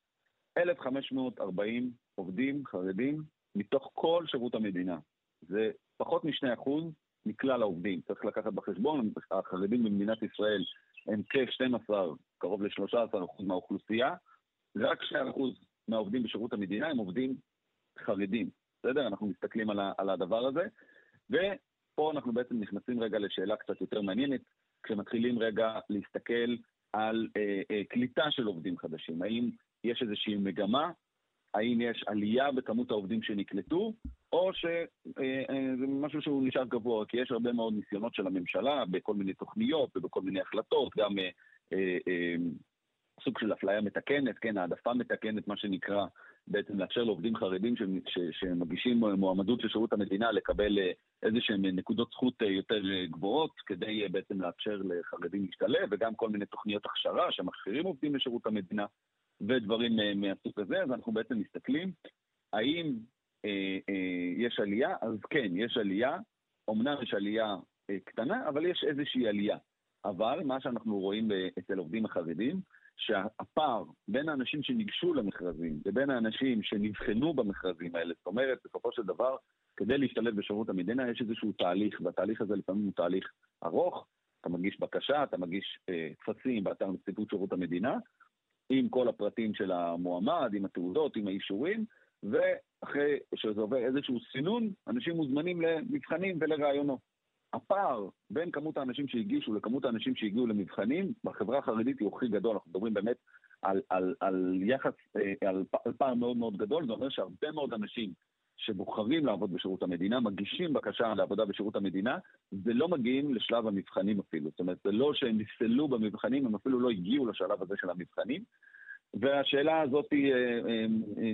Speaker 8: 1,540 עובדים חרדים מתוך כל שירות המדינה. זה פחות מ-2% מכלל העובדים. צריך לקחת בחשבון, החרדים במדינת ישראל הם כ-12, קרוב ל-13% מהאוכלוסייה, רק 2% מהעובדים בשירות המדינה הם עובדים חרדים, בסדר? אנחנו מסתכלים על, ה- על הדבר הזה, ופה אנחנו בעצם נכנסים רגע לשאלה קצת יותר מעניינת, כשמתחילים רגע להסתכל על אה, אה, קליטה של עובדים חדשים. האם יש איזושהי מגמה? האם יש עלייה בכמות העובדים שנקלטו, או שזה אה, אה, משהו שהוא נשאר גבוה, כי יש הרבה מאוד ניסיונות של הממשלה בכל מיני תוכניות ובכל מיני החלטות, גם אה, אה, אה, סוג של אפליה מתקנת, כן, העדפה מתקנת, מה שנקרא, בעצם לאפשר לעובדים חרדים ש, ש, שמגישים מועמדות של שירות המדינה לקבל אה, איזה שהן נקודות זכות אה, יותר אה, גבוהות, כדי אה, בעצם לאפשר לחרדים להשתלב, וגם כל מיני תוכניות הכשרה שמכשירים עובדים לשירות המדינה, ודברים אה, מהסוג הזה, אז אנחנו בעצם מסתכלים, האם אה, אה, יש עלייה? אז כן, יש עלייה, אמנם יש עלייה אה, קטנה, אבל יש איזושהי עלייה. אבל מה שאנחנו רואים אה, אצל עובדים החרדים, שהפער בין האנשים שניגשו למכרזים לבין האנשים שנבחנו במכרזים האלה, זאת אומרת, בסופו של דבר, כדי להשתלב בשירות המדינה יש איזשהו תהליך, והתהליך הזה לפעמים הוא תהליך ארוך, אתה מגיש בקשה, אתה מגיש אה, טפסים באתר נציבות שירות המדינה, עם כל הפרטים של המועמד, עם התעודות, עם האישורים, ואחרי שזה עובר איזשהו סינון, אנשים מוזמנים למבחנים ולראיונות. הפער בין כמות האנשים שהגישו לכמות האנשים שהגיעו למבחנים, בחברה החרדית הוא הכי גדול, אנחנו מדברים באמת על, על, על יחס, אה, על, על פער מאוד מאוד גדול, זה אומר שהרבה מאוד אנשים שבוחרים לעבוד בשירות המדינה, מגישים בקשה לעבודה בשירות המדינה, ולא מגיעים לשלב המבחנים אפילו. זאת אומרת, זה לא שהם נפסלו במבחנים, הם אפילו לא הגיעו לשלב הזה של המבחנים. והשאלה הזאת אה, אה,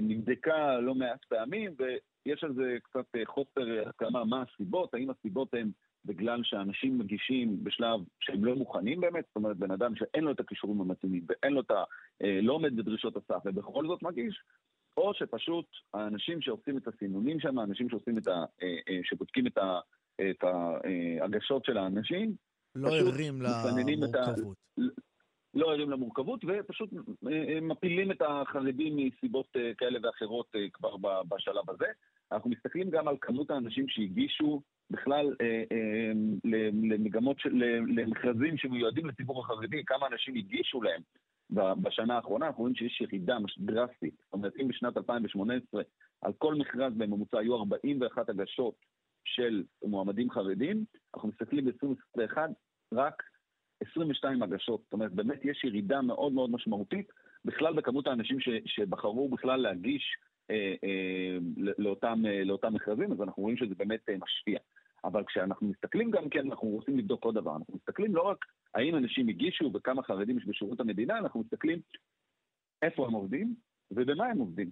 Speaker 8: נבדקה לא מעט פעמים, ויש על זה קצת חוסר הסכמה מה הסיבות, האם הסיבות הן בגלל שאנשים מגישים בשלב שהם לא מוכנים באמת, זאת אומרת, בן אדם שאין לו את הכישורים המתאימים ואין לו את ה... לא עומד בדרישות הסף ובכל זאת מגיש, או שפשוט האנשים שעושים את הסינונים שם, האנשים שעושים את ה... שבודקים את, ה... את ההגשות של האנשים,
Speaker 3: לא ערים למורכבות.
Speaker 8: לא ערים למורכבות, ופשוט מפילים את החרדים מסיבות כאלה ואחרות כבר בשלב הזה. אנחנו מסתכלים גם על כמות האנשים שהגישו בכלל אה, אה, למגמות, של, למכרזים שמיועדים לציבור החרדי, כמה אנשים הגישו להם בשנה האחרונה, אנחנו רואים שיש ירידה דרסטית. זאת אומרת, אם בשנת 2018 על כל מכרז בממוצע היו 41 הגשות של מועמדים חרדים, אנחנו מסתכלים ב-2021 רק 22 הגשות. זאת אומרת, באמת יש ירידה מאוד מאוד משמעותית בכלל בכמות האנשים ש, שבחרו בכלל להגיש אה, אה, לאותם, אה, לאותם מכרזים, אז אנחנו רואים שזה באמת אה, משפיע. אבל כשאנחנו מסתכלים גם כן, אנחנו רוצים לבדוק עוד דבר. אנחנו מסתכלים לא רק האם אנשים הגישו וכמה חרדים יש בשירות המדינה, אנחנו מסתכלים איפה הם עובדים ובמה הם עובדים.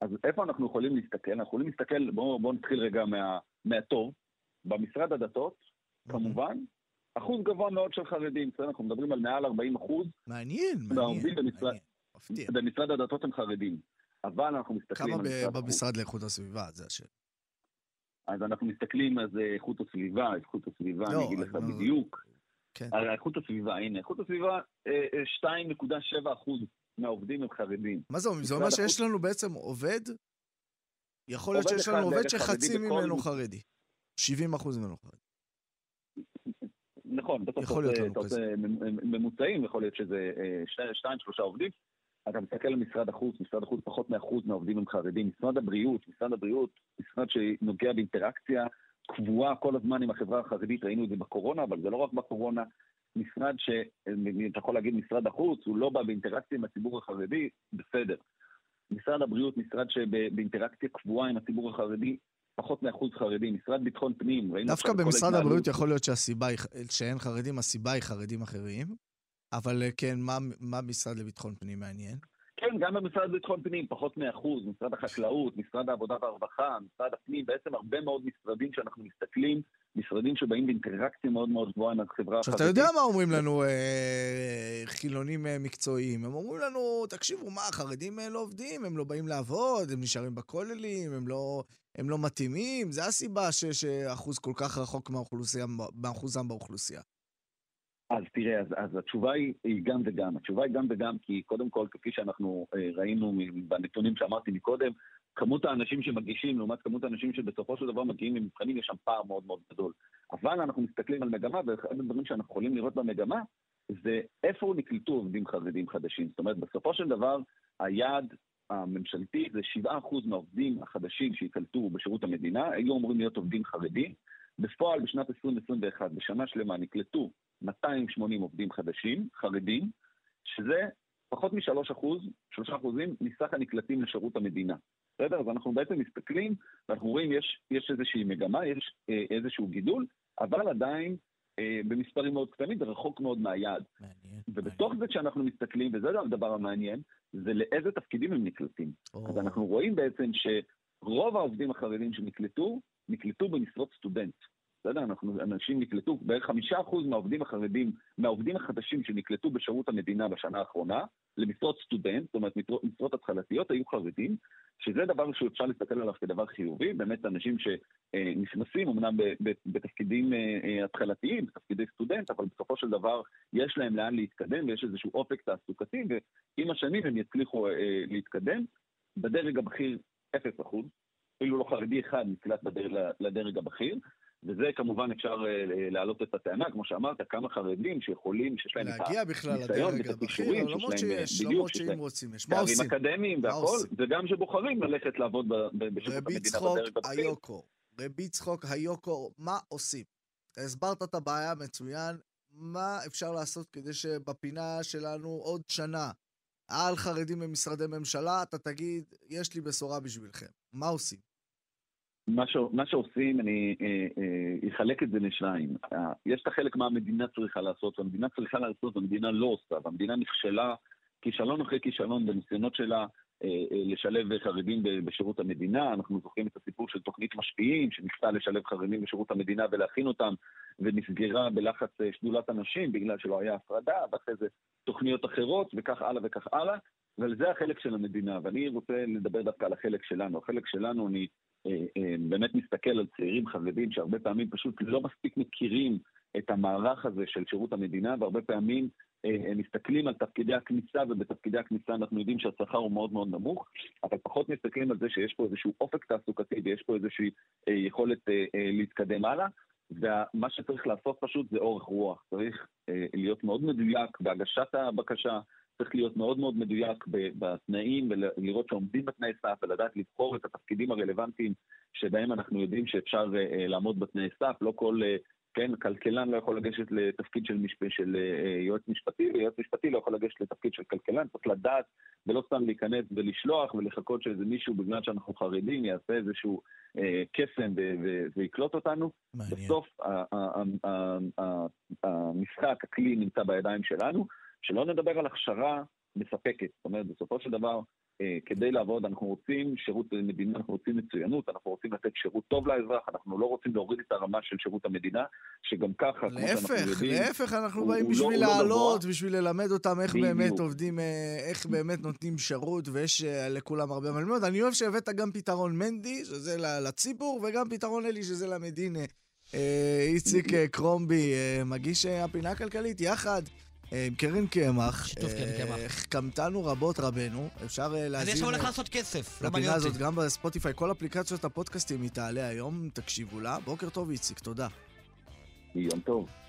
Speaker 8: אז איפה אנחנו יכולים להסתכל? אנחנו יכולים להסתכל, בואו בוא נתחיל רגע מה, מהטוב. במשרד הדתות, כמובן, אחוז גבוה מאוד של חרדים, בסדר? אנחנו מדברים על מעל 40 אחוז.
Speaker 3: מעניין, מעניין,
Speaker 8: במשרד,
Speaker 3: מעניין.
Speaker 8: במשרד הדתות הם חרדים. אבל אנחנו מסתכלים
Speaker 3: כמה. במשרד לאיכות הסביבה? זה השאלה.
Speaker 8: אז אנחנו מסתכלים על זה איכות הסביבה, איכות הסביבה,
Speaker 3: לא,
Speaker 8: אני אגיד לך
Speaker 3: אבל-
Speaker 8: בדיוק.
Speaker 3: כן.
Speaker 8: על איכות הסביבה, הנה, איכות הסביבה, אה, אה, 2.7 אחוז מהעובדים הם חרדים.
Speaker 3: מה זה אומר? זה אומר שיש לנו בעצם עובד, יכול להיות שיש לנו עובד שחצי
Speaker 8: בכל
Speaker 3: ממנו
Speaker 8: מ-
Speaker 3: חרדי. 70 אחוז ממנו חרדי.
Speaker 8: נכון, בסוף
Speaker 3: יכול
Speaker 8: אתה
Speaker 3: להיות
Speaker 8: עושה- ממוצעים, יכול להיות שזה אה, שני- שתיים, שלושה עובדים. אתה מסתכל על משרד החוץ, משרד החוץ פחות מאחוז מהעובדים הם חרדים. משרד הבריאות, משרד הבריאות, משרד שנוגע באינטראקציה קבועה כל הזמן עם החברה החרדית, ראינו את זה בקורונה, אבל זה לא רק בקורונה. משרד ש... אתה יכול להגיד משרד החוץ, הוא לא בא באינטראקציה עם הציבור החרדי, בסדר. משרד הבריאות, משרד שבאינטראקציה קבועה עם הציבור החרדי, פחות מאחוז חרדי. משרד ביטחון פנים, ראינו
Speaker 3: דווקא במשרד הבריאות יכול להיות שהסיבה היא שאין חרדים, הסיבה היא חרדים אחרים. אבל אה, כן, מה- מה משרד לביטחון פנים מעניין?
Speaker 8: כן, גם במשרד לביטחון פנים, פחות מאחוז, משרד החקלאות, משרד העבודה והרווחה, משרד הפנים, בעצם הרבה מאוד משרדים שאנחנו מסתכלים, משרדים שבאים באינטראקציה מאוד מאוד גבוהה עם החברה
Speaker 3: עכשיו,
Speaker 8: החרדית.
Speaker 3: אתה יודע מה אומרים לנו אה, חילונים אה, מקצועיים? הם אומרים לנו, תקשיבו, מה, החרדים אה, לא עובדים, הם לא באים לעבוד, הם נשארים בכוללים, הם לא, הם לא מתאימים, זה הסיבה ש- שאחוז כל כך רחוק מהאוכלוסייה, מאחוזם באוכלוסייה.
Speaker 8: אז תראה, אז, אז התשובה היא, היא גם וגם. התשובה היא גם וגם כי קודם כל, כפי שאנחנו אה, ראינו בנתונים שאמרתי מקודם, כמות האנשים שמגישים לעומת כמות האנשים שבסופו של דבר מגיעים למבחנים, יש שם פער מאוד מאוד גדול. אבל אנחנו מסתכלים על מגמה, ואחד הדברים שאנחנו יכולים לראות במגמה, זה איפה נקלטו עובדים חרדים חדשים. זאת אומרת, בסופו של דבר, היעד הממשלתי זה 7% מהעובדים החדשים שייקלטו בשירות המדינה, היו אמורים להיות עובדים חרדים. בפועל, בשנת 2021, בשנה שלמה, נקלטו 280 עובדים חדשים, חרדים, שזה פחות מ-3 אחוז, 3 אחוזים מסך הנקלטים לשירות המדינה. בסדר? אז אנחנו בעצם מסתכלים, ואנחנו רואים יש, יש איזושהי מגמה, יש אה, איזשהו גידול, אבל עדיין אה, במספרים מאוד קטנים ורחוק מאוד מהיעד.
Speaker 3: מעניין.
Speaker 8: ובתוך זה כשאנחנו מסתכלים, וזה הדבר המעניין, זה לאיזה תפקידים הם נקלטים.
Speaker 3: או.
Speaker 8: אז אנחנו רואים בעצם שרוב העובדים החרדים שנקלטו, נקלטו במשרות סטודנט. בסדר? אנחנו, אנשים נקלטו, בערך חמישה אחוז מהעובדים החרדים, מהעובדים החדשים שנקלטו בשירות המדינה בשנה האחרונה, למשרות סטודנט, זאת אומרת משרות, התחלתיות, היו חרדים, שזה דבר שאפשר להסתכל עליו כדבר חיובי, באמת אנשים שנכנסים אמנם בתפקידים אה, אה, התחלתיים, בתפקידי סטודנט, אבל בסופו של דבר יש להם לאן להתקדם ויש איזשהו אופק תעסוקתי, ועם השנים הם יצליחו אה, להתקדם. בדרג הבכיר, 0 אחוז, אפילו לא חרדי אחד נקלט לדרג הבכיר, וזה כמובן אפשר אה, להעלות את הטענה, כמו שאמרת, כמה חרדים שיכולים, שיש להם את הניסיון ואת הכישורים,
Speaker 3: למרות
Speaker 8: שיש להם, אה,
Speaker 3: שיש,
Speaker 8: בדיוק,
Speaker 3: למרות
Speaker 8: שיש
Speaker 3: שאם
Speaker 8: להם
Speaker 3: רוצים יש. מה
Speaker 8: תארים
Speaker 3: עושים?
Speaker 8: אקדמיים
Speaker 3: מה
Speaker 8: והכל,
Speaker 3: עושים?
Speaker 8: וגם שבוחרים ללכת לעבוד ב- ב- בשירות
Speaker 3: רבי
Speaker 8: המדינה בדרג הבכיר.
Speaker 3: היוקו, רבי צחוק היוקו, מה עושים? הסברת את הבעיה מצוין, מה אפשר לעשות כדי שבפינה שלנו עוד שנה על חרדים במשרדי ממשלה, אתה תגיד, יש לי בשורה בשבילכם. מה עושים?
Speaker 8: מה, שעושים, אני אה, אה, אחלק את זה לשניים. יש את החלק מה המדינה צריכה לעשות, והמדינה צריכה לעשות, והמדינה לא עושה, והמדינה נכשלה כישלון אחרי כישלון בניסיונות שלה אה, לשלב חרדים בשירות המדינה. אנחנו זוכרים את הסיפור של תוכנית משפיעים, שניסתה לשלב חרדים בשירות המדינה ולהכין אותם, ונסגרה בלחץ שדולת הנשים בגלל שלא היה הפרדה, ואחרי זה תוכניות אחרות, וכך הלאה וכך הלאה. אבל זה החלק של המדינה, ואני רוצה לדבר דווקא על החלק שלנו. החלק שלנו, אני באמת מסתכל על צעירים חרדים שהרבה פעמים פשוט לא מספיק מכירים את המערך הזה של שירות המדינה, והרבה פעמים אה, הם מסתכלים על תפקידי הכניסה, ובתפקידי הכניסה אנחנו יודעים שהשכר הוא מאוד מאוד נמוך, אבל פחות מסתכלים על זה שיש פה איזשהו אופק תעסוקתי ויש פה איזושהי אה, יכולת אה, אה, להתקדם הלאה. ומה שצריך לעשות פשוט זה אורך רוח. צריך אה, להיות מאוד מדויק בהגשת הבקשה, צריך להיות מאוד מאוד מדויק בתנאים ולראות שעומדים בתנאי סף ולדעת לבחור את התפקידים הרלוונטיים שבהם אנחנו יודעים שאפשר אה, אה, לעמוד בתנאי סף. לא כל, אה, כן, כלכלן לא יכול לגשת לתפקיד של, משפ... של יועץ משפטי, ויועץ משפטי לא יכול לגשת לתפקיד של כלכלן. צריך לדעת ולא סתם להיכנס ולשלוח ולחכות שאיזה מישהו, בגלל שאנחנו חרדים, יעשה איזשהו קסם ויקלוט אותנו.
Speaker 3: מעניין.
Speaker 8: בסוף המשחק, הכלי נמצא בידיים שלנו, שלא נדבר על הכשרה מספקת. זאת אומרת, בסופו של דבר, אה, כדי לעבוד, אנחנו רוצים שירות מדינה, אנחנו רוצים מצוינות, אנחנו רוצים לתת שירות טוב לאזרח, אנחנו לא רוצים להוריד את הרמה של שירות המדינה, שגם ככה, כמו שאנחנו
Speaker 3: להפך,
Speaker 8: יודעים...
Speaker 3: להפך, אנחנו
Speaker 8: הוא-
Speaker 3: באים
Speaker 8: לא-
Speaker 3: בשביל
Speaker 8: לא
Speaker 3: לעלות,
Speaker 8: גבוה.
Speaker 3: בשביל ללמד אותם איך
Speaker 8: בדיוק.
Speaker 3: באמת עובדים, אה, איך באמת נותנים שירות, ויש אה, לכולם הרבה מה ללמוד. אני אוהב שהבאת גם פתרון מנדי, שזה לציבור, וגם פתרון אלי, שזה למדינה. אה, איציק קרומבי, מגיש הפינה הכלכלית, יחד. אה, עם קרן קמח,
Speaker 4: שיתוף קרן קמח.
Speaker 3: אה, החכמתנו רבות רבנו, אפשר אה,
Speaker 4: אני
Speaker 3: להזין...
Speaker 4: עכשיו הולך
Speaker 3: אה,
Speaker 4: לעשות כסף, לא מעניין
Speaker 3: לפינה הזאת
Speaker 4: אותי.
Speaker 3: גם בספוטיפיי, כל אפליקציות הפודקאסטים היא תעלה היום, תקשיבו לה. בוקר טוב איציק, תודה.
Speaker 8: יום טוב.